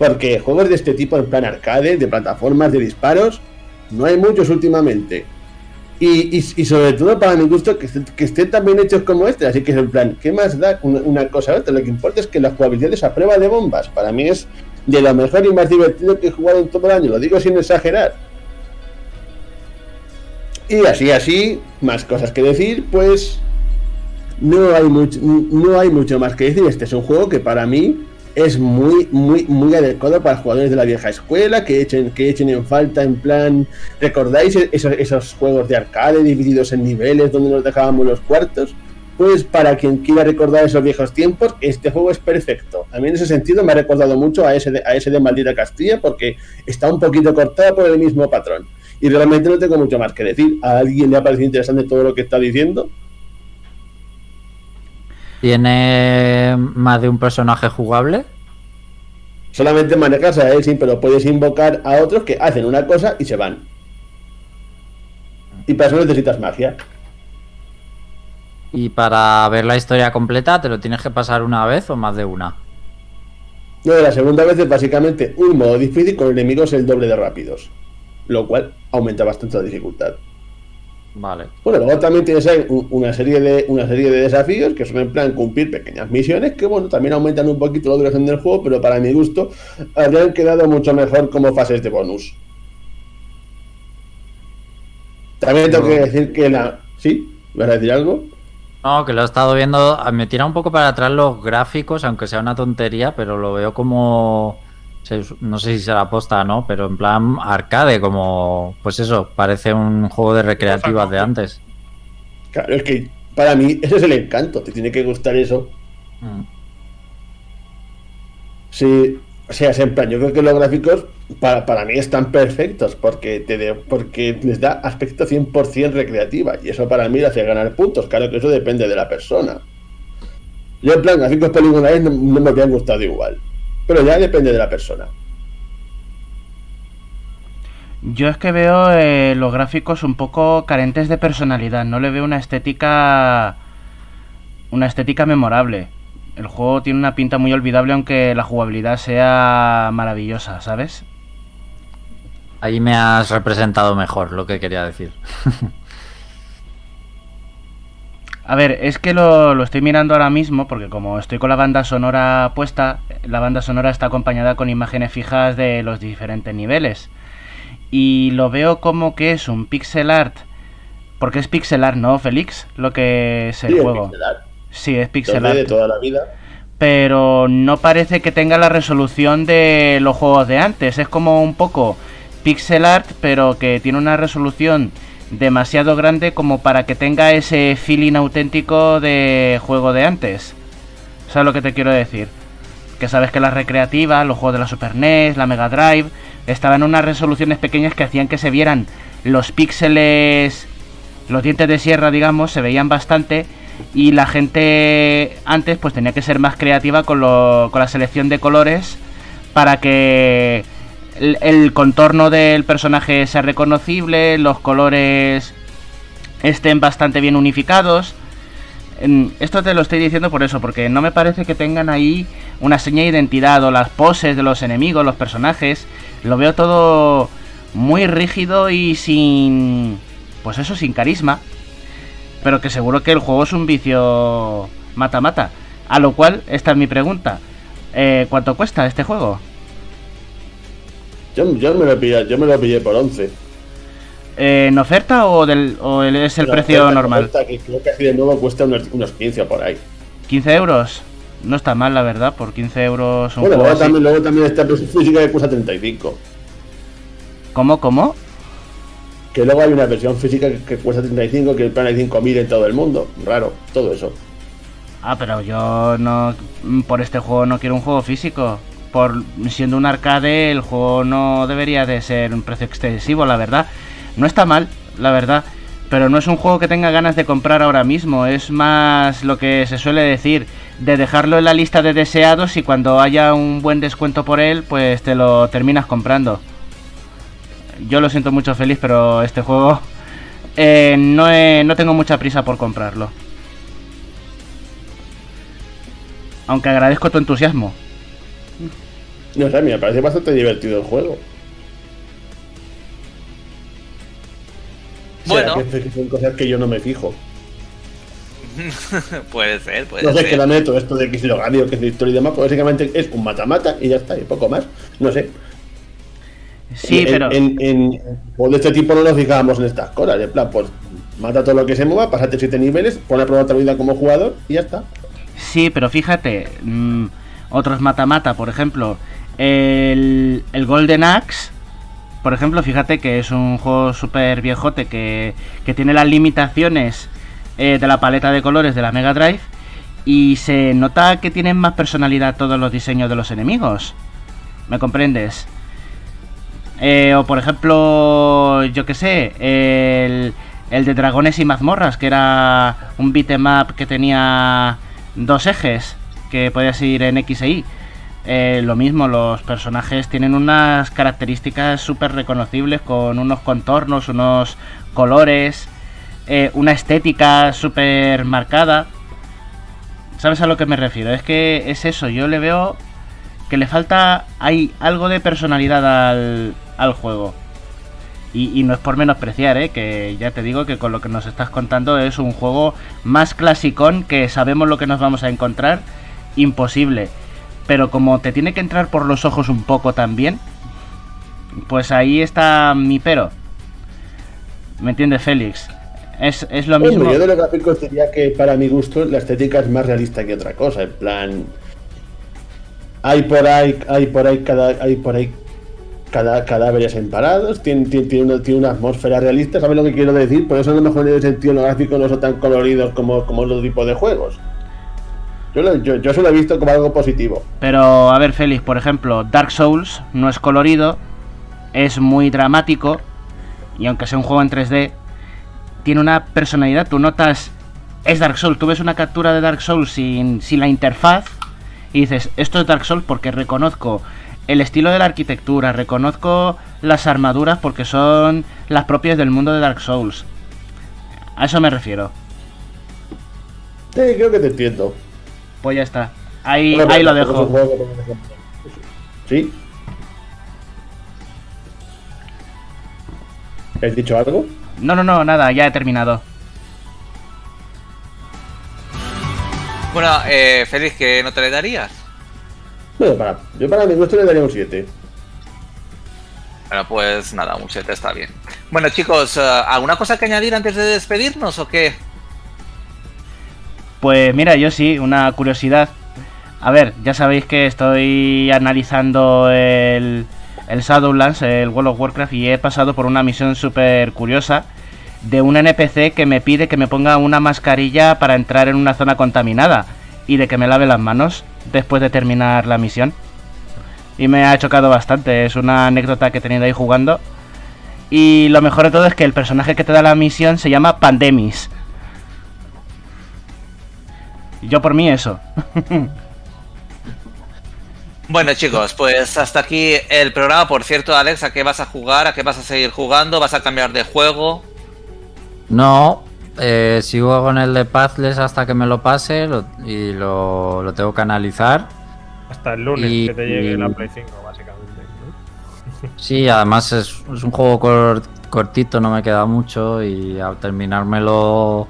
Porque juegos de este tipo, en plan arcade, de plataformas, de disparos, no hay muchos últimamente. Y, sobre todo para mi gusto que, est- que estén tan bien hechos como este. Así que es en plan, ¿qué más da una, cosa a otra? Lo que importa es que la jugabilidad es a prueba de bombas. Para mí es de lo mejor y más divertido que he jugado en todo el año. Lo digo sin exagerar. Y así, así, más cosas que decir, pues no hay no hay mucho más que decir. Este es un juego que para mí es muy, muy, muy adecuado para jugadores de la vieja escuela, que echen, que echen en falta, en plan, ¿recordáis esos, esos juegos de arcade divididos en niveles donde nos dejábamos los cuartos? Pues para quien quiera recordar esos viejos tiempos, este juego es perfecto. A mí en ese sentido me ha recordado mucho a ese de, a ese de Maldita Castilla porque está un poquito cortado por el mismo patrón. Y realmente no tengo mucho más que decir. ¿A alguien le ha parecido interesante todo lo que está diciendo? ¿Tiene más de un personaje jugable? Solamente manejas a sí, pero puedes invocar a otros que hacen una cosa y se van. Y para eso necesitas magia. Y para ver la historia completa, ¿te lo tienes que pasar una vez o más de una? No, la segunda vez es básicamente un modo difícil con enemigos el doble de rápidos. Lo cual aumenta bastante la dificultad. Vale. Bueno, luego también tienes ahí un- una serie de una serie de desafíos que son en plan cumplir pequeñas misiones que bueno, también aumentan un poquito la duración del juego, pero para mi gusto habrían quedado mucho mejor como fases de bonus. También tengo No. que decir que la ¿Sí? ¿Vas a decir algo? No, que lo he estado viendo. Me tira un poco para atrás los gráficos, aunque sea una tontería, pero lo veo como. No sé si será posta, ¿no? Pero en plan arcade, como. Pues eso, parece un juego de recreativas de antes. Claro, es que para mí ese es el encanto, te tiene que gustar eso. Mm. Sí, o sea, es en plan, yo creo que los gráficos para, para mí están perfectos porque, te de- porque les da aspecto 100% recreativa y eso para mí le hace ganar puntos. Claro que eso depende de la persona. Yo en plan, gráficos poligonales no, no me habrían gustado igual, pero ya depende de la persona. Yo es que veo eh, los gráficos un poco carentes de personalidad. No le veo una estética. Una estética memorable. El juego tiene una pinta muy olvidable, aunque la jugabilidad sea maravillosa, ¿sabes? Ahí me has representado mejor lo que quería decir. A ver, es que lo, lo estoy mirando ahora mismo porque como estoy con la banda sonora puesta, la banda sonora está acompañada con imágenes fijas de los diferentes niveles. Y lo veo como que es un pixel art. Porque es pixel art, ¿no, Félix? Lo que es el Sí, es juego. pixel art. Sí, es pixel 2D de art. toda la vida. Pero no parece que tenga la resolución de los juegos de antes. Es como un poco pixel art, pero que tiene una resolución demasiado grande como para que tenga ese feeling auténtico de juego de antes. ¿Sabes lo que te quiero decir? Que sabes que las recreativas, los juegos de la Super NES, la Mega Drive, estaban en unas resoluciones pequeñas que hacían que se vieran los píxeles, los dientes de sierra, digamos, se veían bastante. Y la gente antes pues tenía que ser más creativa con, lo- con la selección de colores para que el, contorno del personaje sea reconocible, los colores estén bastante bien unificados. Esto te lo estoy diciendo por eso, porque no me parece que tengan ahí una seña de identidad o las poses de los enemigos, los personajes. Lo veo todo muy rígido y sin... Pues eso, sin carisma. Pero que seguro que el juego es un vicio mata-mata. A lo cual, esta es mi pregunta. Eh, ¿Cuánto cuesta este juego? Yo, yo me lo pillé, yo me lo pillé por 11. Eh, ¿En oferta o, del, o el- es el precio oferta normal? correcta Que creo que así de nuevo cuesta unos, unos 15 o por ahí. ¿15 euros? No está mal, la verdad, por 15 euros un Bueno, juego luego así. también, luego también está versión física que cuesta 35. ¿Cómo, cómo? Que luego hay una versión física que, que cuesta 35, que el plan hay 5000 en todo el mundo. Raro, todo eso. Ah, pero yo no... Por este juego no quiero un juego físico. Por siendo un arcade, el juego no debería de ser un precio excesivo, la verdad. No está mal, la verdad. Pero no es un juego que tenga ganas de comprar ahora mismo. Es más lo que se suele decir, de dejarlo en la lista de deseados y cuando haya un buen descuento por él, pues te lo terminas comprando. Yo lo siento mucho feliz, pero este juego eh, no, no tengo mucha prisa por comprarlo. Aunque agradezco tu entusiasmo. No sé, me parece bastante divertido el juego. Bueno. Será que, que son cosas que yo no me fijo. puede ser, puede No sé ser. qué la meto, esto de que si lo gane o que es de historia y demás, pues básicamente es un mata-mata y ya está, y poco más. No sé. Sí, En- pero... En, en, juegos de este tipo no nos fijábamos en estas cosas. En plan, pues mata todo lo que se mueva, pásate 7 niveles, pon a prueba otra vida como jugador y ya está. Sí, pero fíjate, mm, otros mata-mata, por ejemplo, el, Golden Axe, por ejemplo, fíjate que es un juego súper viejote que, que tiene las limitaciones eh, de la paleta de colores de la Mega Drive y se nota que tienen más personalidad todos los diseños de los enemigos. ¿Me comprendes? Eh, o por ejemplo, yo que sé, el, el de Dragones y Mazmorras, que era un beat'em up que tenía dos ejes, que podías ir en X e Y. Eh, lo mismo, los personajes tienen unas características súper reconocibles, con unos contornos, unos colores, eh, una estética súper marcada. ¿Sabes a lo que me refiero? Es que es eso, yo le veo que le falta hay algo de personalidad al, al juego. Y, y no es por menospreciar, ¿eh? que ya te digo que con lo que nos estás contando es un juego más clasicón que sabemos lo que nos vamos a encontrar, imposible. Pero como te tiene que entrar por los ojos un poco también, pues ahí está mi pero. ¿Me entiendes, Félix? Es, es lo mismo. Hombre, yo de los gráficos diría que para mi gusto la estética es más realista que otra cosa. En plan, hay por ahí, hay por ahí cada, hay por ahí cada cadáveres emparados, tiene, tiene, tiene una, tiene una atmósfera realista, ¿sabes lo que quiero decir? Por eso a lo mejor en ese sentido los gráficos no son tan coloridos como, como los tipos de juegos. Yo, lo, yo, yo eso lo he visto como algo positivo. Pero, a ver, Félix, por ejemplo, Dark Souls no es colorido, es muy dramático, y aunque sea un juego en 3D, tiene una personalidad. Tú notas, es Dark Souls, tú ves una captura de Dark Souls sin, sin la interfaz y dices, esto es Dark Souls porque reconozco el estilo de la arquitectura, reconozco las armaduras porque son las propias del mundo de Dark Souls. A eso me refiero. Sí, creo que te entiendo. Pues ya está. Ahí, Bueno, ahí lo dejo. ¿Sí? ¿Has dicho algo? No, no, no, nada, ya he terminado. Bueno, eh, Félix, ¿qué nota le darías? Bueno, para, yo para mi gusto le daría un 7. Bueno, pues nada, un 7 está bien. Bueno, chicos, eh, ¿alguna cosa que añadir antes de despedirnos o qué? Pues mira, yo sí, una curiosidad. A ver, ya sabéis que estoy analizando el, el Shadowlands, el World of Warcraft, y he pasado por una misión súper curiosa de un NPC que me pide que me ponga una mascarilla para entrar en una zona contaminada y de que me lave las manos después de terminar la misión. Y me ha chocado bastante, es una anécdota que he tenido ahí jugando. Y lo mejor de todo es que el personaje que te da la misión se llama Pandemis. Yo por mí eso. Bueno, chicos, pues hasta aquí el programa. Por cierto, Alex, ¿a qué vas a jugar? ¿A qué vas a seguir jugando? ¿Vas a cambiar de juego? No, eh, sigo con el de Pathless hasta que me lo pase lo- y lo, lo tengo que analizar. Hasta el lunes Y- que te llegue la y- Play 5, básicamente. ¿no? Sí, además es, es un juego cor- cortito, no me queda mucho y al terminármelo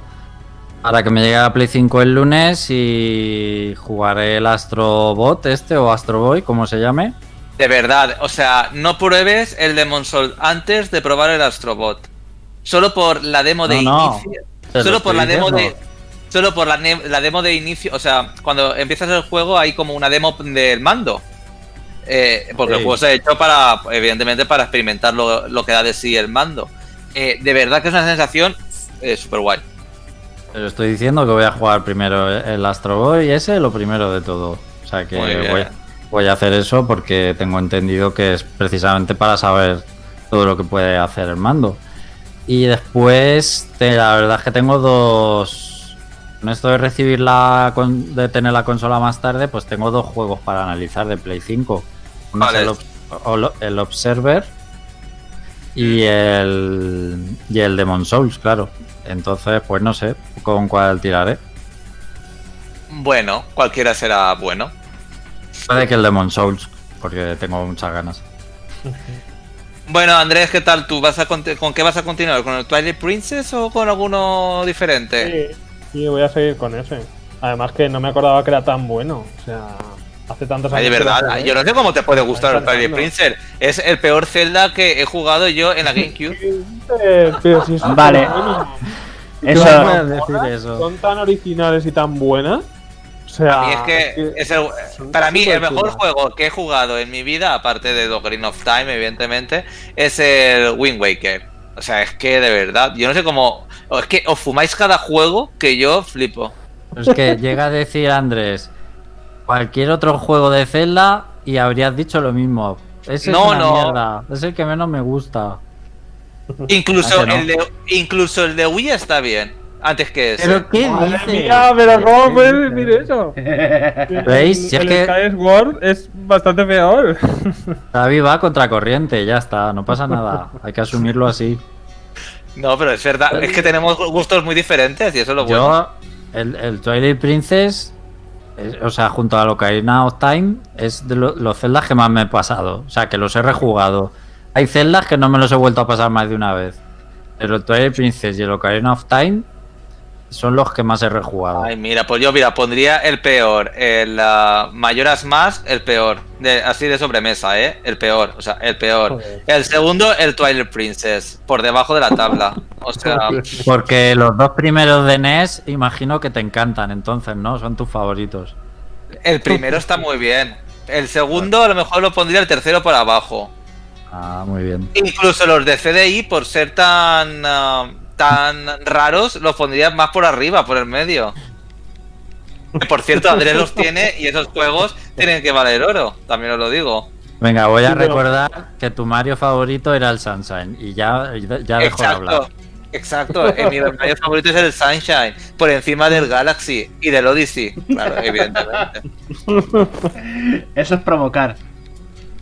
para que me llegue a Play 5 el lunes y jugaré el Astrobot este o Astro Boy, como se llame. De verdad, o sea, no pruebes el Demon Soul antes de probar el Astrobot. Solo por la demo de No, inicio. Solo por la demo de. Solo por la, la demo de inicio. O sea, cuando empiezas el juego hay como una demo del mando. Eh, porque el juego se ha hecho para, evidentemente, para experimentar lo, lo que da de sí el mando. Eh, de verdad que es una sensación eh, súper guay. Pero estoy diciendo que voy a jugar primero el Astro Boy, ese lo primero de todo. O sea que voy, voy a hacer eso porque tengo entendido que es precisamente para saber todo lo que puede hacer el mando. Y después, te- la verdad es que tengo dos. Con esto de recibir la. de tener la consola más tarde, pues tengo dos juegos para analizar de Play 5. Uno Vale. es el, el Observer y el. y el Demon Souls, claro. Entonces, pues no sé con cuál tiraré. Bueno, cualquiera será bueno. Puede que el Demon Souls, porque tengo muchas ganas. Bueno, Andrés, ¿qué tal tú? ¿Vas a ¿Con qué vas a continuar? ¿Con el Twilight Princess o con alguno diferente? Sí, sí, voy a seguir con ese. Además que no me acordaba que era tan bueno. O sea, hace tantos Ay, años. de verdad, yo no sé cómo te puede gustar el Twilight. Princess. Es el peor Zelda que he jugado yo en la GameCube. Eh, pero si es Vale. Son tan originales y tan buenas. O sea, Y es que es el- para mí el mejor juego que he jugado en mi vida, aparte de The Green of Time, evidentemente, es el Wind Waker. O sea, es que de verdad, yo no sé cómo. Es que os fumáis cada juego que yo flipo. Es que llega a decir Andrés cualquier otro juego de Zelda y habrías dicho lo mismo. Ese No, es una no. mierda. Es el que menos me gusta. Incluso, ¿Ah, el de, incluso el de Wii está bien. Antes que ese. ¿Pero qué mía, pero ¿cómo ¿Qué puedes decir eso? ¿Veis? Si es el que- Skyward es bastante peor. David va contra corriente, ya está, no pasa nada. Hay que asumirlo así. No, pero es verdad, es que tenemos gustos muy diferentes y eso es lo bueno. Yo, el, el Twilight Princess, es- o sea, junto a Ocarina of Time, es de lo- los celdas que más me he pasado. O sea, que los he rejugado. Hay celdas que no me los he vuelto a pasar más de una vez. Pero el Twilight Princess y el Ocarina of Time son los que más he rejugado. Ay, mira, pues yo mira, pondría el peor, el ah, Mayoras Más, el peor, de, así de sobremesa, ¿eh? El peor, o sea, el peor. Joder. El segundo, el Twilight Princess, por debajo de la tabla. O sea, Porque los dos primeros de NES, imagino que te encantan, entonces, ¿no? Son tus favoritos. el primero está muy bien. El segundo, a lo mejor lo pondría el tercero por abajo. Ah, muy bien. Incluso los de CDI, por ser tan, ah, tan raros, los pondría más por arriba, por el medio. Por cierto, Andrés los tiene y esos juegos tienen que valer oro, también os lo digo. Venga, voy a recordar que tu Mario favorito era el Sunshine y ya, ya dejo de hablar. Exacto, exacto. Eh, mi Mario favorito es el Sunshine, por encima del Galaxy y del Odyssey, claro, evidentemente. Eso es provocar.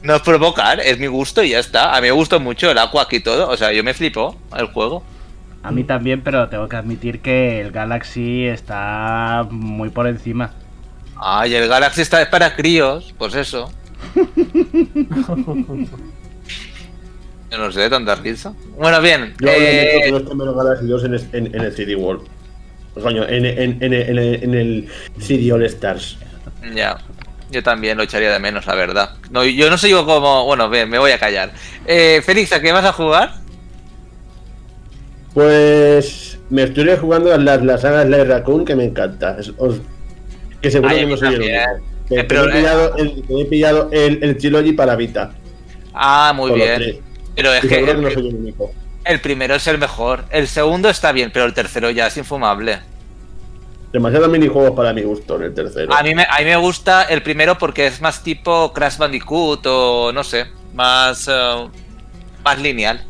No es provocar, es mi gusto y ya está. A mí me gustó mucho el Aqua y todo, o sea, yo me flipó el juego. A mí también, pero tengo que admitir que el Galaxy está muy por encima. Ay, el Galaxy está es para críos, pues eso. Yo no sé, tanta risa. Bueno, bien. Yo eh, lo meto todo este Galaxy 2 en, es- en, en el CD World. Coño, en, en, en, en, en el CD All Stars. Ya. Yo también lo echaría de menos, la verdad. No, yo no soy yo como. Bueno, bien, me voy a callar. Eh, Félix, ¿a qué vas a jugar? Pues me estoy jugando las, las sagas Light Raccoon que me encanta. Es- os- que seguro Ay, que no soy el. Que- Eh, pero, he pillado, el, he pillado el, el Trilogy para Vita. Ah, muy bien. Pero es Y que seguro que no el, soy el único. el primero es el mejor. El segundo está bien, pero el tercero ya es infumable. Demasiados minijuegos para mi gusto en el tercero. A mí, me, a mí me gusta el primero porque es más tipo Crash Bandicoot o no sé, más, eh, más lineal.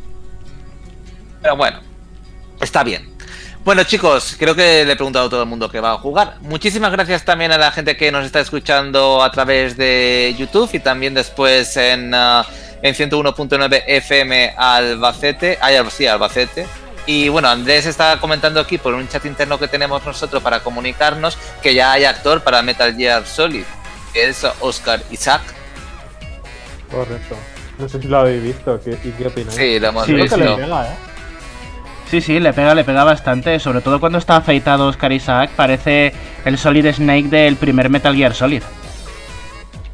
Pero bueno, está bien. Bueno chicos, creo que le he preguntado a todo el mundo que va a jugar. Muchísimas gracias también a la gente que nos está escuchando a través de YouTube y también después en, ah, en 101.9 FM Albacete. Ay, sí, Albacete. Y bueno, Andrés está comentando aquí por un chat interno que tenemos nosotros para comunicarnos que ya hay actor para Metal Gear Solid, que es Oscar Isaac. Correcto. No sé si lo habéis visto. ¿qué, ¿Y qué opináis? Sí, lo hemos Sí, Creo que visto. le pega, ¿eh? Sí, sí, le pega, le pega bastante. Sobre todo cuando está afeitado Oscar Isaac, parece el Solid Snake del primer Metal Gear Solid.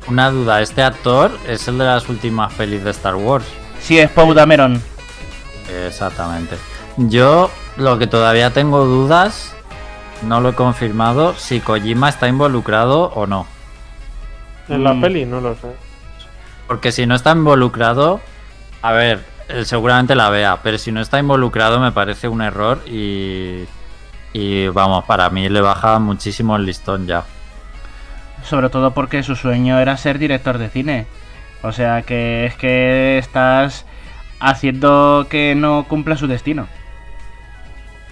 Una duda, ¿este actor es el de las últimas pelis de Star Wars? Sí, es Poe Dameron. Exactamente. Yo lo que todavía tengo dudas, no lo he confirmado, si Kojima está involucrado o no. En la Mm. peli no lo sé. Porque si no está involucrado, a ver, él seguramente la vea, pero si no está involucrado me parece un error y, y vamos, para mí le baja muchísimo el listón ya. Sobre todo porque su sueño era ser director de cine. O sea que es que estás haciendo que no cumpla su destino.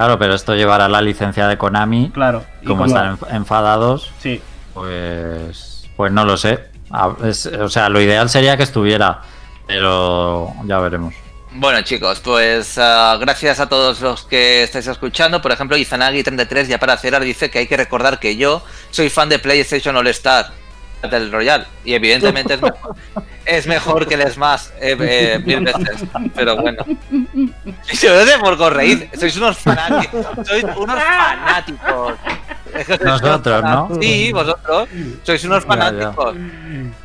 Claro, pero esto llevará la licencia de Konami, Claro. y como están enf- enfadados, Sí. pues, pues no lo sé. A- es- o sea, lo ideal sería que estuviera, pero ya veremos. Bueno chicos, pues ah, gracias a todos los que estáis escuchando. Por ejemplo, Izanagi33 ya para cerrar dice que hay que recordar que yo soy fan de PlayStation All Star del Royal y evidentemente es mejor, es mejor que el Smash eh, eh, mil veces. Pero bueno. Y se sé por sois unos fanáticos, sois unos fanáticos. Nosotros, ¿no? Sí, vosotros sois unos Ya, ya. fanáticos.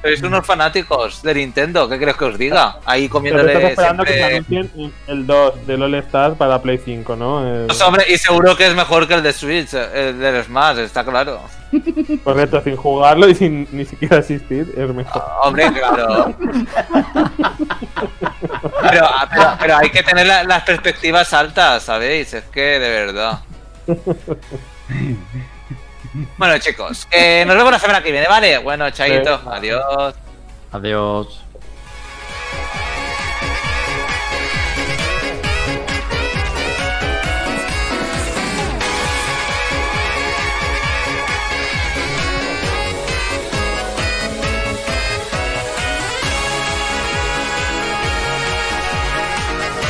Sois unos fanáticos de Nintendo, ¿qué crees que os diga? Ahí comiéndole estás esperando que se siempre- anuncien el 2 del All Star para Play 5, ¿no? Eh, Pues, hombre, y seguro que es mejor que el de Switch, el del Smash, está claro. correcto, sin jugarlo y sin ni siquiera asistir, es mejor. Hombre, claro. Pero, ah, pero, pero hay que tener la- las perspectivas altas, ¿sabéis? Es que de verdad. Bueno, chicos, eh, nos vemos la semana que viene, ¿vale? Bueno, chaito, Sí. adiós. Adiós.